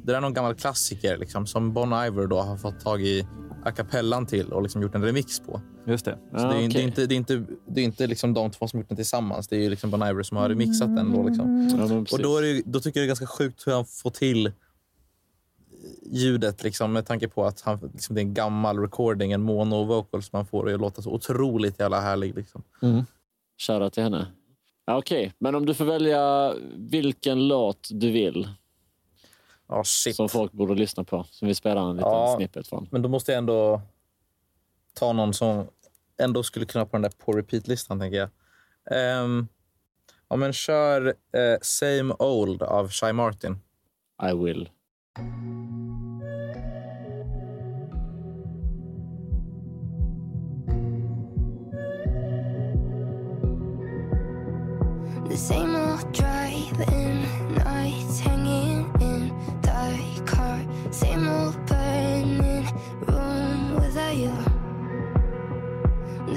det där är någon gammal klassiker liksom, som Bon Iver då har fått tag i a cappellan till och liksom gjort en remix på. Just det. Så Ah, det, är, det okej. är inte, det är inte, det är inte liksom de två som gjort den tillsammans. Det är ju liksom Bon Iver som har remixat den. Då, liksom. Ja, men Och då, är det, då tycker jag det är ganska sjukt hur han får till ljudet liksom, med tanke på att han, liksom, det är en gammal recording, en mono vocal som han får att låta så otroligt jävla härlig. Liksom. Shoutout till henne. Ja, Okej, men om du får välja vilken låt du vill Ja, shit. som folk borde lyssna på, som vi spelar en liten Ja. snippet från. Men då måste jag ändå ta någon som ändå skulle kunna på den där på repeat-listan, tänker jag. Um, ja, men kör eh, Same Old av Shy Martin. I will. The same old driving nights, hanging in the car. Same old burning room without you.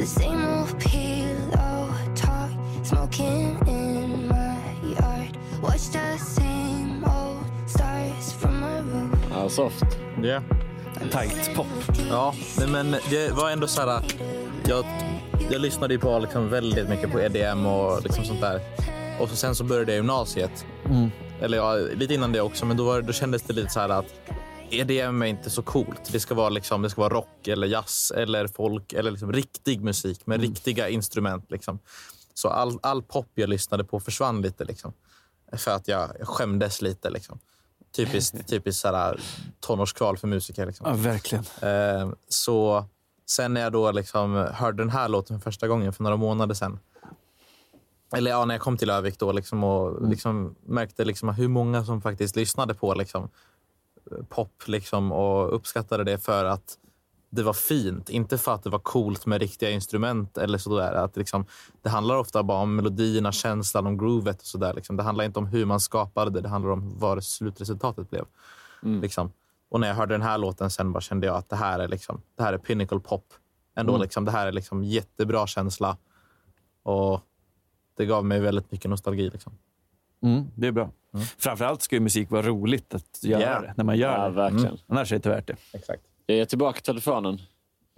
Same old pillow talk, smoking in my yard. Watch the same old stars from my roof. Ja, soft. Yeah. Tight pop. Ja, men det var ändå så här... Jag, jag lyssnade ju på liksom väldigt mycket på EDM och liksom sånt där. Och så sen så började jag gymnasiet. Mm. Eller ja, lite innan det också, men då, var, då kändes det lite så här att EDM är inte så coolt. Det ska vara, liksom, det ska vara rock eller jazz eller folk eller liksom riktig musik med riktiga instrument. Liksom. Så all, all pop jag lyssnade på försvann lite. Liksom. För att jag, jag skämdes lite. Liksom. Typiskt, typiskt tonårskval för musiker. Liksom. Ja, verkligen. Eh, så sen när jag då liksom hörde den här låten för första gången för några månader sedan. Eller ja, när jag kom till Övik då liksom och liksom märkte liksom hur många som faktiskt lyssnade på liksom, pop liksom och uppskattade det för att det var fint. Inte för att det var coolt med riktiga instrument eller sådär. Att liksom, det handlar ofta bara om melodierna, känslan, om groovet och sådär. Liksom. Det handlar inte om hur man skapade det. Det handlar om vad slutresultatet blev. Liksom. Och när jag hörde den här låten sen bara kände jag att det här är, liksom, det här är pinnacle pop. Ändå, Mm. liksom, det här är liksom jättebra känsla. Och det gav mig väldigt mycket nostalgi. Liksom. Mm, det är bra. Framförallt ska ju musik vara roligt att göra Ja. det, när man gör Ja, det. verkligen. Mm. Annars är det inte värt det. Exakt. Jag är tillbaka telefonen.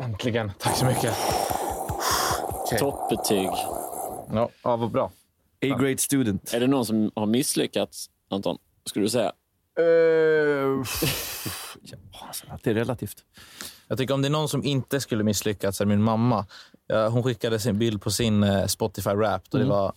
Äntligen. Tack så mycket. Okej. Toppbetyg. Ja, ja, vad bra. A-grade student. Är det någon som har misslyckats, Anton? Skulle du säga? Uh, ja, alltså, det är relativt. Jag tycker om det är någon som inte skulle misslyckas så är min mamma. Hon skickade sin bild på sin eh, Spotify Wrapped och det Mm. var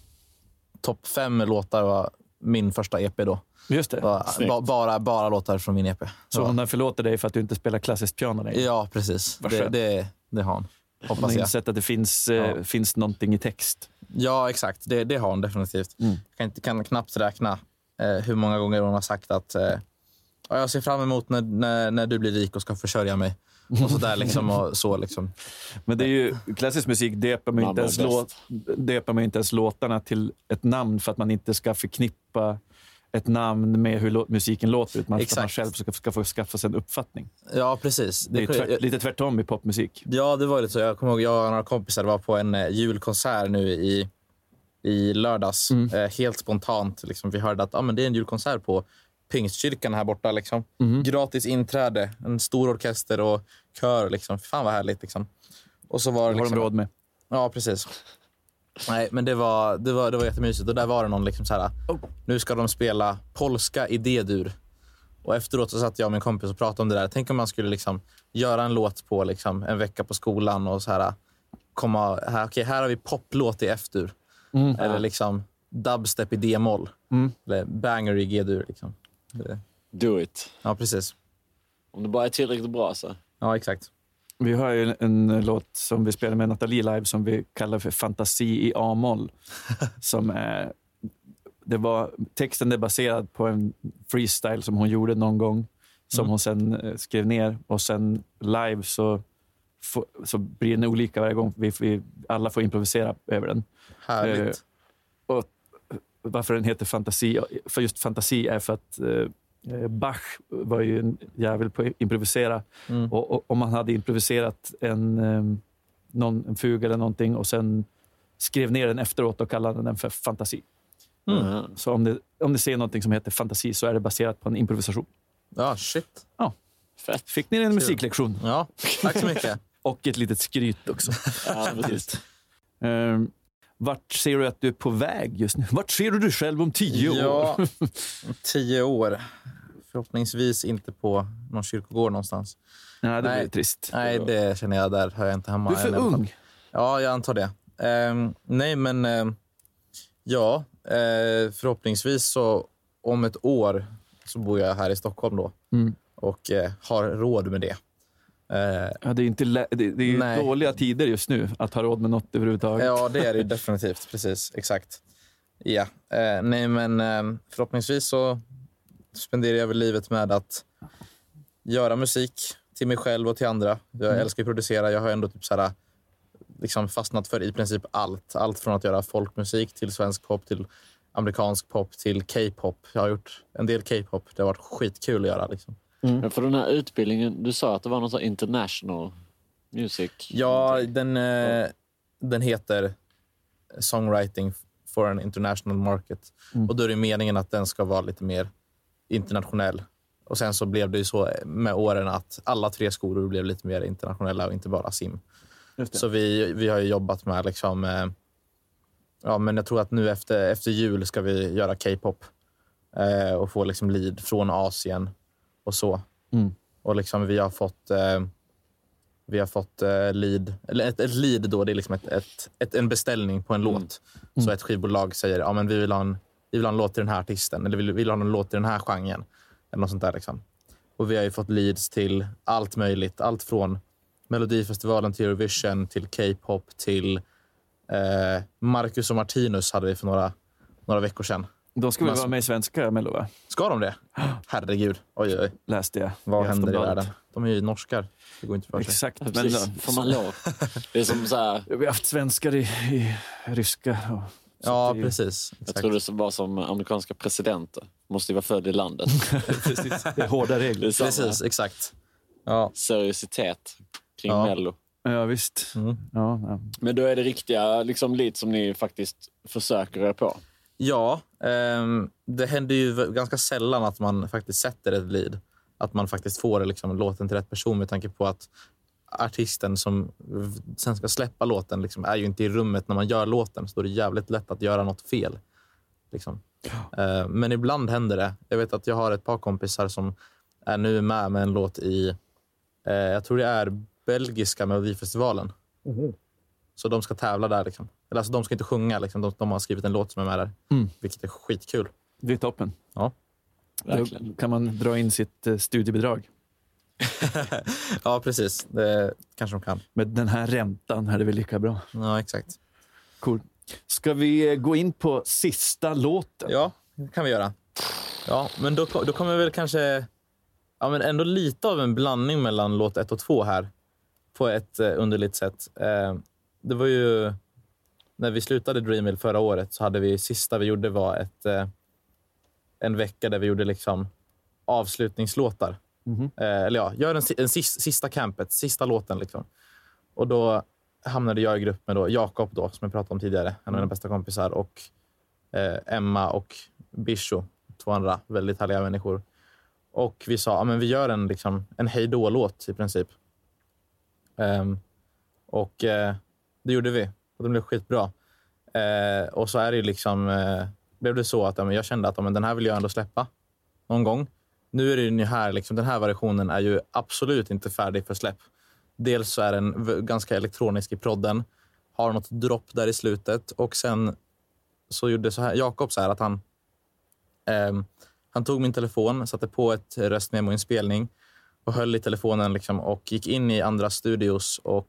topp fem låtar var min första EP då. Just det. Bara, bara, bara låtar från min EP. Så Ja. hon förlåter dig för att du inte spelar klassiskt piano längre? Ja, precis. Det, det, det har hon. Hon Hoppas har jag. insett att det finns, eh, Ja. finns någonting i text. Ja, exakt. Det, det har hon definitivt. Mm. Jag kan, inte, kan knappt räkna eh, hur många gånger hon har sagt att eh, ja, jag ser fram emot när, när, när du blir rik och ska försörja mig. Och så där liksom. Och så liksom. Men det är ju, klassisk musik döper man, inte ens låt, döper man inte ens låtarna till ett namn för att man inte ska förknippa ett namn med hur lå- musiken låter. Utan man, för att man själv ska, ska få skaffa sig en uppfattning. Ja, precis. Det är tvärt, lite tvärtom i popmusik. Ja, det var lite så. Jag kommer ihåg jag och några kompisar var på en eh, julkonsert nu i, i lördags. Mm. Eh, helt spontant. Liksom. Vi hörde att ah, men det är en julkonsert på Pingstkyrkan här borta. Liksom. Mhm. Gratis inträde, en stor orkester och kör. Liksom. Fan vad härligt. Liksom. Och så var det Det har liksom, de råd med. Ja, precis. Nej, men det var, det var, det var jättemysigt. Och där var det någon liksom så här, nu ska de spela polska i D-dur. Och efteråt så satt jag och min kompis och pratade om det där. Tänk om man skulle liksom göra en låt på liksom en vecka på skolan och så här komma, här, okej, här har vi poplåt i F-dur. Mm. Eller liksom dubstep i D-moll. Mm. Eller banger i G-dur. Liksom. Det- Do it. Ja, precis. Om det bara är tillräckligt bra så. Ja, exakt. Vi har ju en, en låt som vi spelar med Nathalie live som vi kallar för Fantasi i A-moll. som är, det var, texten är baserad på en freestyle som hon gjorde någon gång. Som Mm. hon sen eh, skrev ner. Och sen live så, så blir den olika varje gång. Vi, vi alla får improvisera över den. Härligt. Varför den heter Fantasi, för just fantasi är för att eh, Bach var ju en jävel på att improvisera. Mm. Och, om man hade improviserat en, eh, någon, en fug eller någonting och sen skrev ner den efteråt och kallade den för fantasi. Mm. Så om det, om det ser någonting som heter fantasi så är det baserat på en improvisation. Ja, shit. Ja. Fett. Fick ni en musiklektion? Ja, tack så mycket. och ett litet skryt också. Ja. Um, vart ser du att du är på väg just nu? Vart ser du dig själv om tio år? Ja, om tio år. Förhoppningsvis inte på någon kyrkogård någonstans. Nej, det blir trist. Nej, det känner jag. Där hör jag inte hemma. Du är för ung. Ja, jag antar det. Ehm, nej, men ehm, ja, eh, förhoppningsvis så om ett år så bor jag här i Stockholm då Mm. och eh, har råd med det. Eh, Ja, det är, inte det, är Nej. dåliga tider just nu att ha råd med något överhuvudtaget. ja, det är det ju definitivt. Precis, exakt. Ja, eh, nej, men eh, förhoppningsvis så spenderar jag väl livet med att göra musik till mig själv och till andra. Jag Mm. älskar att producera. Jag har ändå typ så här, liksom fastnat för i princip allt. Allt från att göra folkmusik till svensk pop till amerikansk pop till K-pop. Jag har gjort en del K-pop. Det har varit skitkul att göra. Liksom. Men för den här utbildningen, du sa att det var någon sån international music. Ja, den, eh, den heter Songwriting for an international market. Mm. Och då är det meningen att den ska vara lite mer internationell. Och sen så blev det ju så med åren att alla tre skolor blev lite mer internationella och inte bara sim. Så vi, vi har ju jobbat med liksom, eh, ja men jag tror att nu efter, efter jul ska vi göra K-pop eh, och få liksom lead från Asien och så. Mm. Och liksom vi har fått eh, vi har fått eh, lead, eller ett, ett lead då, det är liksom ett, ett, ett, en beställning på en låt. Så ett skivbolag säger ja men vi vill ha en, vi vill ha en låt till den här artisten eller vi vill, ha en låt till den här genren. Eller något sånt där liksom. Och vi har ju fått leads till allt möjligt. Allt från Melodifestivalen till Eurovision, till K-pop, till eh, Marcus och Martinus hade vi för några, några veckor sedan. De ska väl vara med i svenska Mello, va? Ska de det? Herregud. Oj, oj. Läste jag. Vad i händer i världen? De är ju norskar. Det går inte för sig. Exakt. Ja, Men. Får man lov? Det är som så här, Vi har haft svenskar i, i ryska. Och, Ja, är ju- precis. jag Exakt. tror det var som amerikanska presidenter. Måste ju vara född i landet. Precis. Det är hårda är regler. samma Precis, exakt. Ja, seriositet kring Ja. Mello. Ja, visst. Ja, ja. Men då är det riktiga liksom, lead som ni faktiskt försöker er på? Ja, ehm, det händer ju ganska sällan att man faktiskt sätter ett lead. Att man faktiskt får liksom, låten till rätt person med tanke på att artisten som sen ska släppa låten liksom, är ju inte i rummet när man gör låten. Så då är det jävligt lätt att göra något fel. Liksom. Eh, men ibland händer det. Jag vet att jag har ett par kompisar som är nu med med en låt i, eh, jag tror det är belgiska melodifestivalen. Så de ska tävla där. Liksom. Eller alltså, de ska inte sjunga. Liksom. De, de har skrivit en låt som är med där. Mm. Vilket är skitkul. Det är toppen. Ja. Då kan man dra in sitt eh, studiebidrag. ja, precis. Det kanske de kan. Med den här räntan är det väl lika bra. Ja, exakt. Cool. Ska vi eh, gå in på sista låten? Ja, det kan vi göra. Ja, men då, då kommer väl kanske... Ja, men ändå lite av en blandning mellan låt ett och två här. På ett eh, underligt sätt. Eh, det var ju... När vi slutade Dreammill förra året så hade vi... Sista vi gjorde var ett, eh, en vecka där vi gjorde liksom avslutningslåtar. Eh, eller ja, gör en, en sis, sista campet, sista låten. Liksom. Och då hamnade jag i grupp med då Jakob, då, som jag pratade om tidigare, en av mina bästa kompisar, och eh, Emma och Bisho, två andra väldigt härliga människor. Och vi sa ja, men vi gör en, liksom, en hej låt i princip. Ehm, och eh, det gjorde vi. Och det blev skitbra. Eh, och så är det liksom, eh, blev det så att ja, men jag kände att ja, men den här vill jag ändå släppa någon gång. Nu är den ju här, liksom, den här versionen är ju absolut inte färdig för släpp. Dels så är den ganska elektronisk i prodden, har något dropp där i slutet och sen så gjorde så här, Jakob så här att han, eh, han tog min telefon, satte på ett röstmemoinspelning och höll i telefonen liksom, och gick in i andra studios och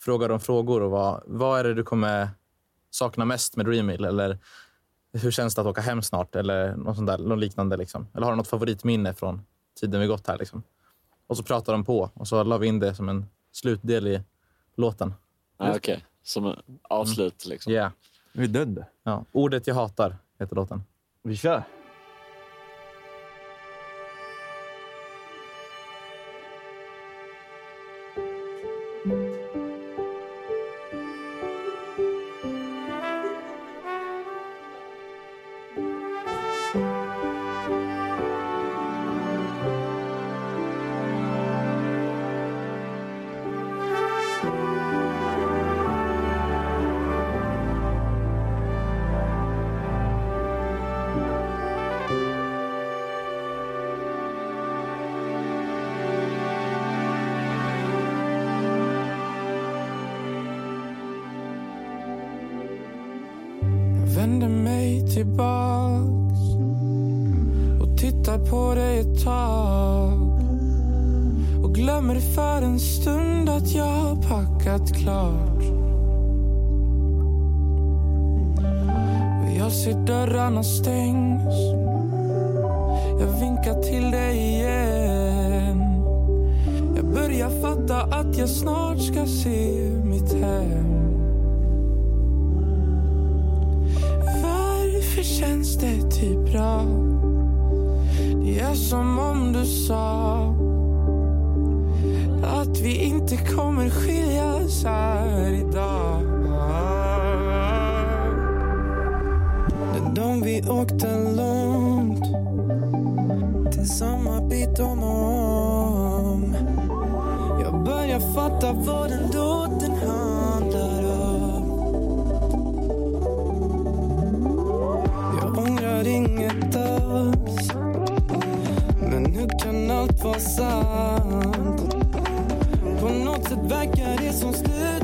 frågade om frågor. och vad, vad är det du kommer sakna mest med Dreammill? Eller hur känns det att åka hem snart? Eller något, sånt där, något liknande. Liksom. Eller har du något favoritminne från tiden vi gått här? Liksom? Och så pratade de på och så la vi in det som en slutdel i låten. Ah, Okej, som en avslut liksom. Yeah. Vi är döda. Ja. Ordet jag hatar heter låten. Vi kör. Vänder mig tillbaks och tittar på dig ett tag och glömmer för en stund att jag har packat klart. Och jag ser dörrarna stängs. Jag vinkar till dig igen. Jag börjar fatta att jag snart ska se mitt hem. Det bra? Det är som om du sa att vi inte kommer skiljas här idag. Den dagen vi åkte långt till samma bit om och om. Jag börjar fatta vad den då allt var sant? På något sätt verkar det som slut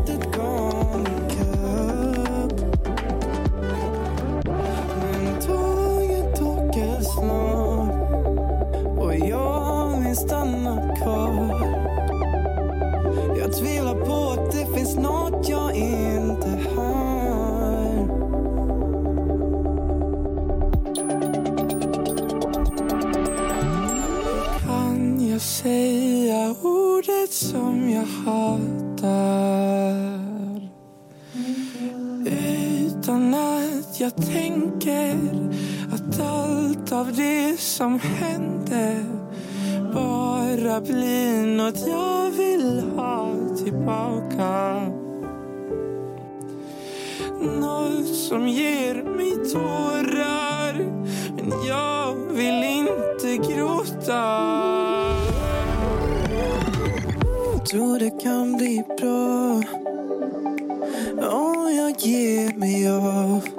jag tänker att allt av det som hände bara blir något jag vill ha tillbaka. Något som ger mig tårar men jag vill inte gråta. Jag tror det kan bli bra om jag ger mig av.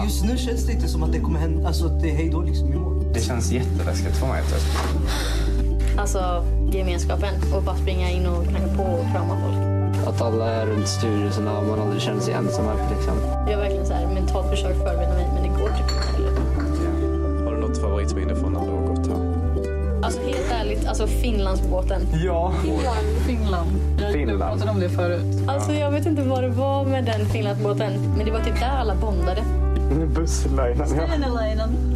för just nu känns det inte som att det kommer hända. Alltså att det är hejdå liksom imorgon. Det känns jätteläskigt för mig. Typ. Alltså gemenskapen och bara springa in och knacka på och krama folk. Att alla är runt styrelserna och man aldrig känner sig ensam här liksom. Jag har verkligen så här mentalt försökt förbereda mig men det går typ inte heller. Har du något favoritminne från när du har gått här? Alltså helt ärligt, alltså Finlandsbåten. Ja. Finland. Finland. Finland. Vi pratade om det förut. Alltså jag vet inte vad det var med den Finlandsbåten men det var typ där alla bondade. Busslinen,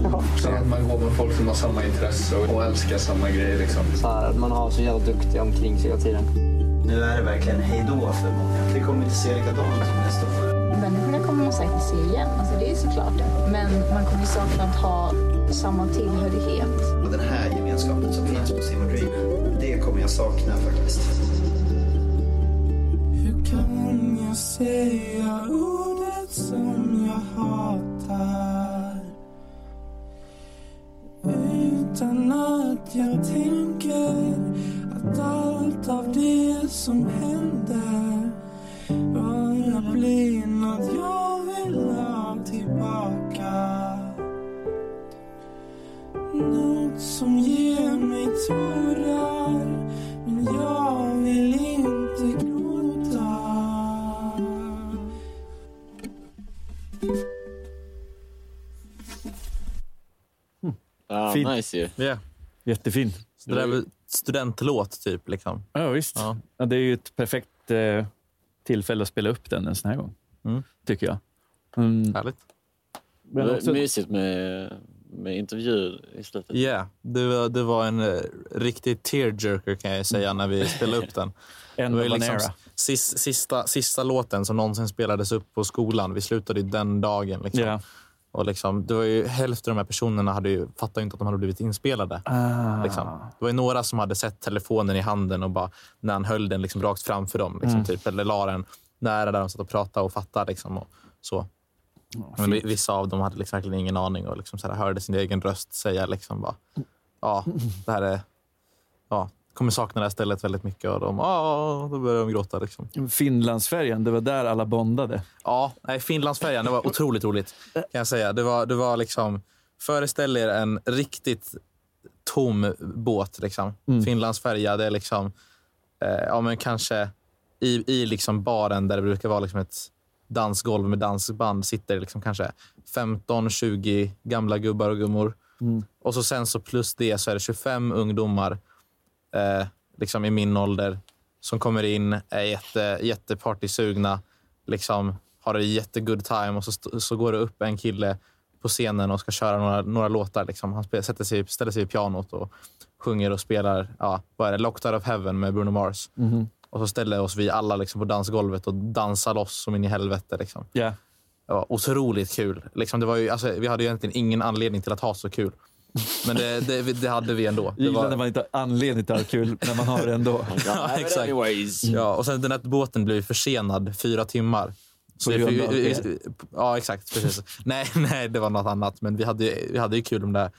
ja. Så att man går med folk som har samma intresse och, och älskar samma grejer. Liksom. Så här, man har så jävla duktiga omkring sig hela tiden. Nu är det verkligen hejdå för många. Det kommer inte se likadant ut som nästa år. Människorna kommer man säkert se igen, alltså det är såklart. Men man kommer sakna att ha samma tillhörighet. Och den här gemenskapen som finns på Simon Dream, det kommer jag sakna faktiskt. Hur kan jag säga nice ju. Ja. Jättefin. Så det där är studentlåt, typ? Liksom. Ja, visst. Ja. Ja. det är ju ett perfekt eh, tillfälle att spela upp den en sån här gång. Mm. Tycker jag. Mm. Härligt. Men Det också- var mysigt med, med intervjuer i slutet. Ja, det, var, det var en eh, riktig tearjerker kan jag säga när vi spelade upp den. En det var liksom era. sis, sista, sista låten som någonsin spelades upp på skolan. Vi slutade den dagen. Liksom. Ja. Och liksom, det var ju, hälften av de här personerna hade ju, fattade inte att de hade blivit inspelade. Ah. Liksom. Det var några som hade sett telefonen i handen och bara när han höll den liksom rakt framför dem. Liksom, Mm. typ, eller la den nära där de satt och pratade och fattade. Liksom, och så. Men vi- vissa av dem hade liksom verkligen ingen aning och liksom så här, hörde sin egen röst säga liksom bara, ja, det här är, ja, kommer sakna det här stället väldigt mycket. Och de, ja, då började de gråta. Liksom. Finlandsfärjan, det var där alla bondade. Ja, nej, Finlandsfärjan, det var otroligt roligt. kan jag säga. Det var, det var liksom, föreställ er en riktigt tom båt. Liksom. Mm. Finlandsfärja, det är liksom, eh, ja men kanske i, i liksom baren där det brukar vara liksom ett dansgolv med dansband sitter liksom kanske 15-20 gamla gubbar och gummor. Mm. Och så sen så plus det så är det 25 ungdomar eh, liksom i min ålder som kommer in, är jätte, jättepartysugna, liksom har en jättegood time och så, så går det upp en kille på scenen och ska köra några, några låtar. Liksom. Han spe, sätter sig, ställer sig vid pianot och sjunger och spelar ja, vad är det? Locked Out of Heaven med Bruno Mars. Mhm. Och så ställer oss vi alla liksom på dansgolvet och dansar loss som in i helvete. Liksom. Ja. Det var otroligt kul. Liksom, det var ju, alltså, vi hade ju egentligen ingen anledning till att ha så kul. Men det, det, det hade vi ändå. Det Gillar när man inte har anledning till att ha kul, men man har det ändå. ja, exakt. Ja, och sen den här båten blev försenad fyra timmar. Så det- vi- er? vi- Ja, exakt. Precis. nej, nej, det var något annat. Men vi hade, ju- vi hade ju kul de där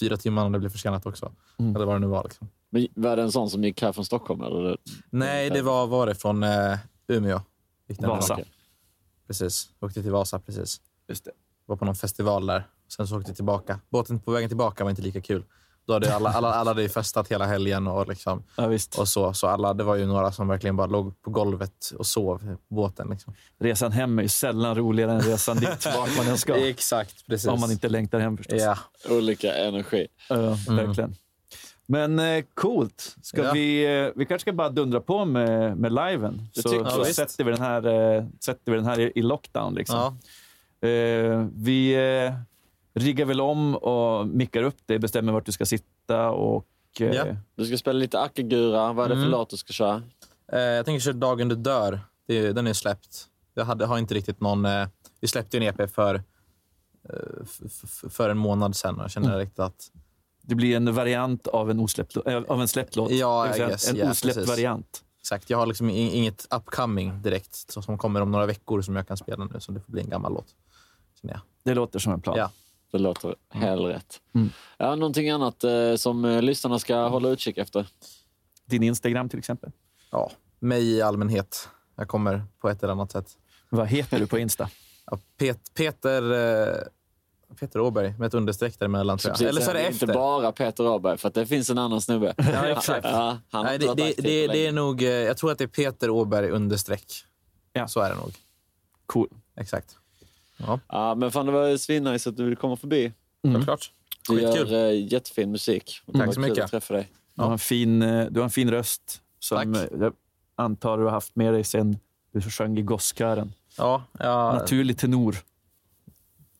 fyra timmarna det blev försenat också. Mm. Eller vad det nu var. Liksom. Men var det en sån som gick här från Stockholm? Eller? Nej, det var, var det från eh, Umeå. Gick Vasa. Precis. Åkte till Vasa precis. Just det. Var på någon festival där. Sen så åkte jag tillbaka. Båten på vägen tillbaka var inte lika kul. Då hade alla, alla, alla hade ju festat hela helgen och, liksom, Ja, visst. och så. Så alla, det var ju några som verkligen bara låg på golvet och sov på båten. Liksom. Resan hem är ju sällan roligare än resan dit, vart man än ska. Exakt, precis. Om man inte längtar hem förstås. Ja. Olika energi. Ja, Mm. verkligen. Men eh, coolt. Ska Ja. vi, eh, vi kanske ska bara dundra på med, med liven. Så, så jag. sätter, vi den här, eh, sätter vi den här i, i lockdown. Liksom. Ja. Eh, vi eh, riggar väl om och mickar upp dig, bestämmer vart du ska sitta och... Eh, Ja. Du ska spela lite Akagura. Vad är det för Mm. låt du ska köra? Eh, jag tänker köra Dagen du dör. Det, den är släppt. Jag hade, har inte riktigt någon... Eh, vi släppte ju en EP för, för en månad sedan och jag känner Mm. riktigt att... Det blir en variant av en, osläppt, av en släppt låt. Ja, säga guess. En Ja, osläppt precis. variant. Exakt. Jag har liksom in- inget upcoming direkt så som kommer om några veckor som jag kan spela nu. Så det får bli en gammal låt. Känner jag. Det låter som en plan. Ja. Det låter helt rätt. Mm. Ja, någonting annat eh, som eh, lyssnarna ska hålla utkik efter? Din Instagram till exempel. ja. Mig i allmänhet. Jag kommer på ett eller annat sätt. Vad heter du på Insta? Ja, Pet, Peter... Eh, Peter Åberg med ett understreck däremellan. jag. Precis, Eller så är det är efter. inte bara Peter Åberg, för att det finns en annan snubbe. Ja, exakt. Ja, han har Nej, inte det, är nog, eh, jag tror att det är Peter Åberg understreck. Ja. Så är det nog. Cool. Exakt. Ja, Ja, men fan, det var svinnice att du ville komma förbi. Mm. självklart. Du Skitkul. gör eh, jättefin musik. Tack så kul mycket. att träffa dig. Du, har en fin, eh, du har en fin röst som Tack. eh, jag antar du har haft med dig sen du sjöng i gosskören. Ja, ja, Naturlig tenor.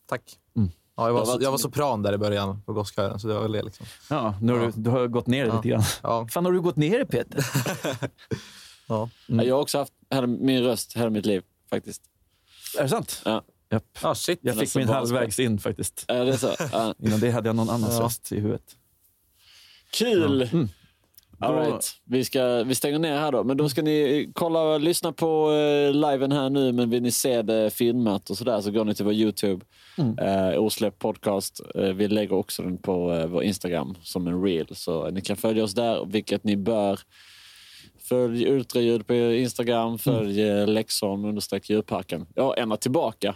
tack. Mm. Ja, jag, var, jag var sopran där i början på gosskören, så det var väl det. Liksom. Ja, nu har Ja. Du, du har gått ner Ja. lite grann. Ja, Fan har du gått ner Peter? ja. Ja, Jag har också haft min röst hela mitt liv, faktiskt. Är det sant? Ja. Japp. Ah, shit. Jag fick Nästan min halvvägs in faktiskt. Är det så? Ja. Innan det hade jag någon annans Ja. röst i huvudet. Kul! Mm. All right. vi, ska, vi stänger ner här då. Men då ska ni kolla lyssna på eh, liven här nu. Men vill ni se det filmat och sådär så går ni till vår Youtube. Mm. Eh, Osläpp podcast. Eh, vi lägger också den på eh, vår Instagram som en reel. Så ni kan följa oss där, vilket ni bör. Följ Ultraljud på Instagram. Följ mm. Leksholm understreck djurparken. Ja, ända tillbaka.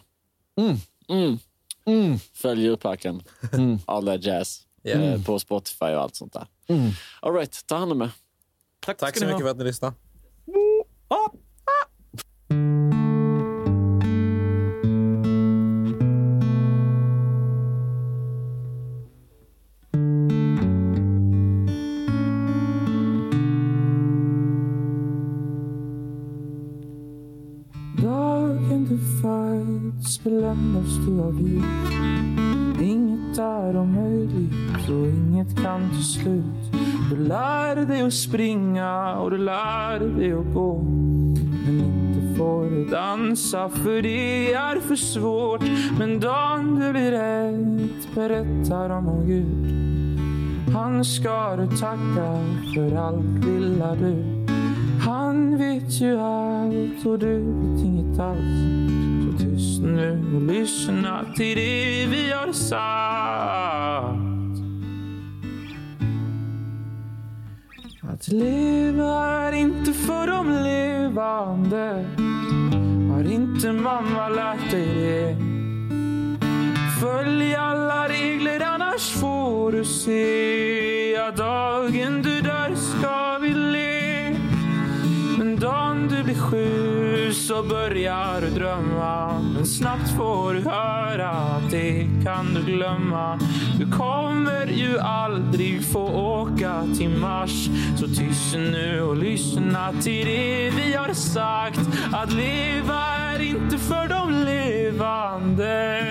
Mm. Mm. Mm. Följ djurparken. Mm. All that jazz. Yeah. Eh, på Spotify och allt sånt där. Mm. All right, ta hand om er. Tack, Tack så mycket ha. för att ni lyssnade. Föds du Inget är omöjligt och inget kan ta slut. Du lär dig att springa och du lär dig att gå. Men inte får du dansa för det är för svårt. Men dagen du blir ett berättar om vår Gud. Han ska du tacka för allt lilla du. Han vet ju allt och du vet inget alls. Nu och lyssna till det vi har sagt. Att leva är inte för de levande. Har inte mamma lärt dig det? Följ alla regler annars får du se att dagen du dör ska vi le. Men dagen du blir sjuk så börjar du drömma. Men snabbt får du höra att det kan du glömma. Du kommer ju aldrig få åka till Mars. Så tyst nu och lyssna till det vi har sagt. Att leva är inte för de levande.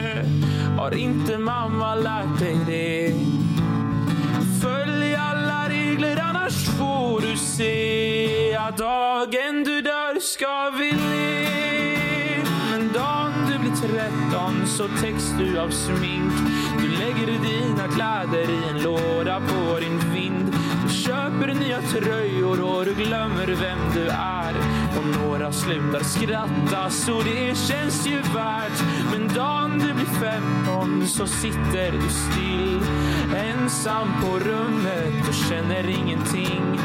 Har inte mamma lärt dig det? Följ alla regler. Först får du se att dagen du dör ska vi le. Men dagen du blir tretton så täcks du av smink. Du lägger dina kläder i en låda på din vind. Du köper nya tröjor och du glömmer vem du är. Och några slutar skratta så det känns ju värt. Men dagen du blir femton så sitter du still. Ensam på rummet och känner ingenting.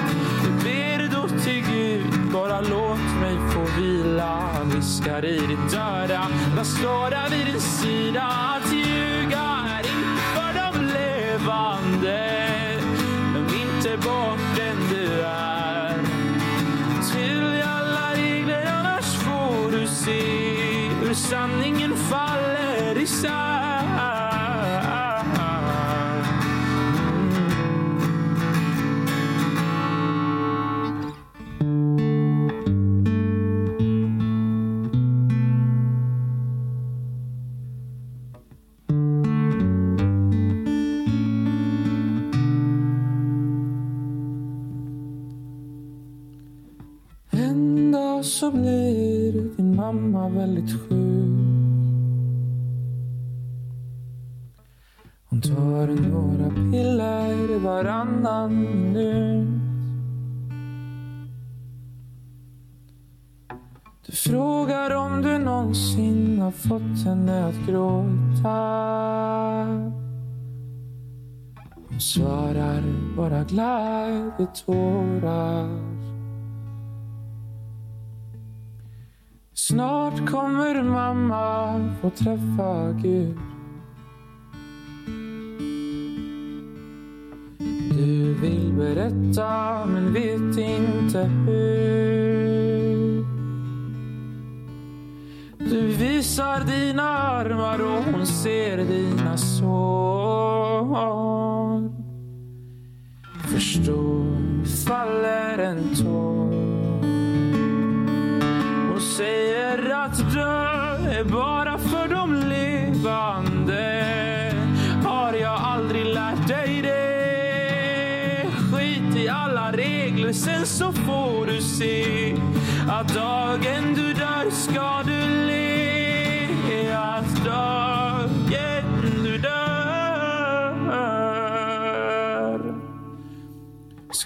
Du ber då till Gud, bara låt mig få vila. Viskar i ditt öra, vad står där vid din sida? Att ljuga är inte för de levande. men inte bort sanningen faller isär. En dag så blir din mamma väldigt sjuk. Någonsin har fått henne att gråta. Hon svarar bara glädjetårar. Snart kommer mamma få träffa Gud. Du vill berätta men vet inte hur. Du visar dina armar och hon ser dina sår. Förstår, faller en tår. Hon säger att dö är bara för de levande. Har jag aldrig lärt dig det? Skit i alla regler, sen så får du se att dagen du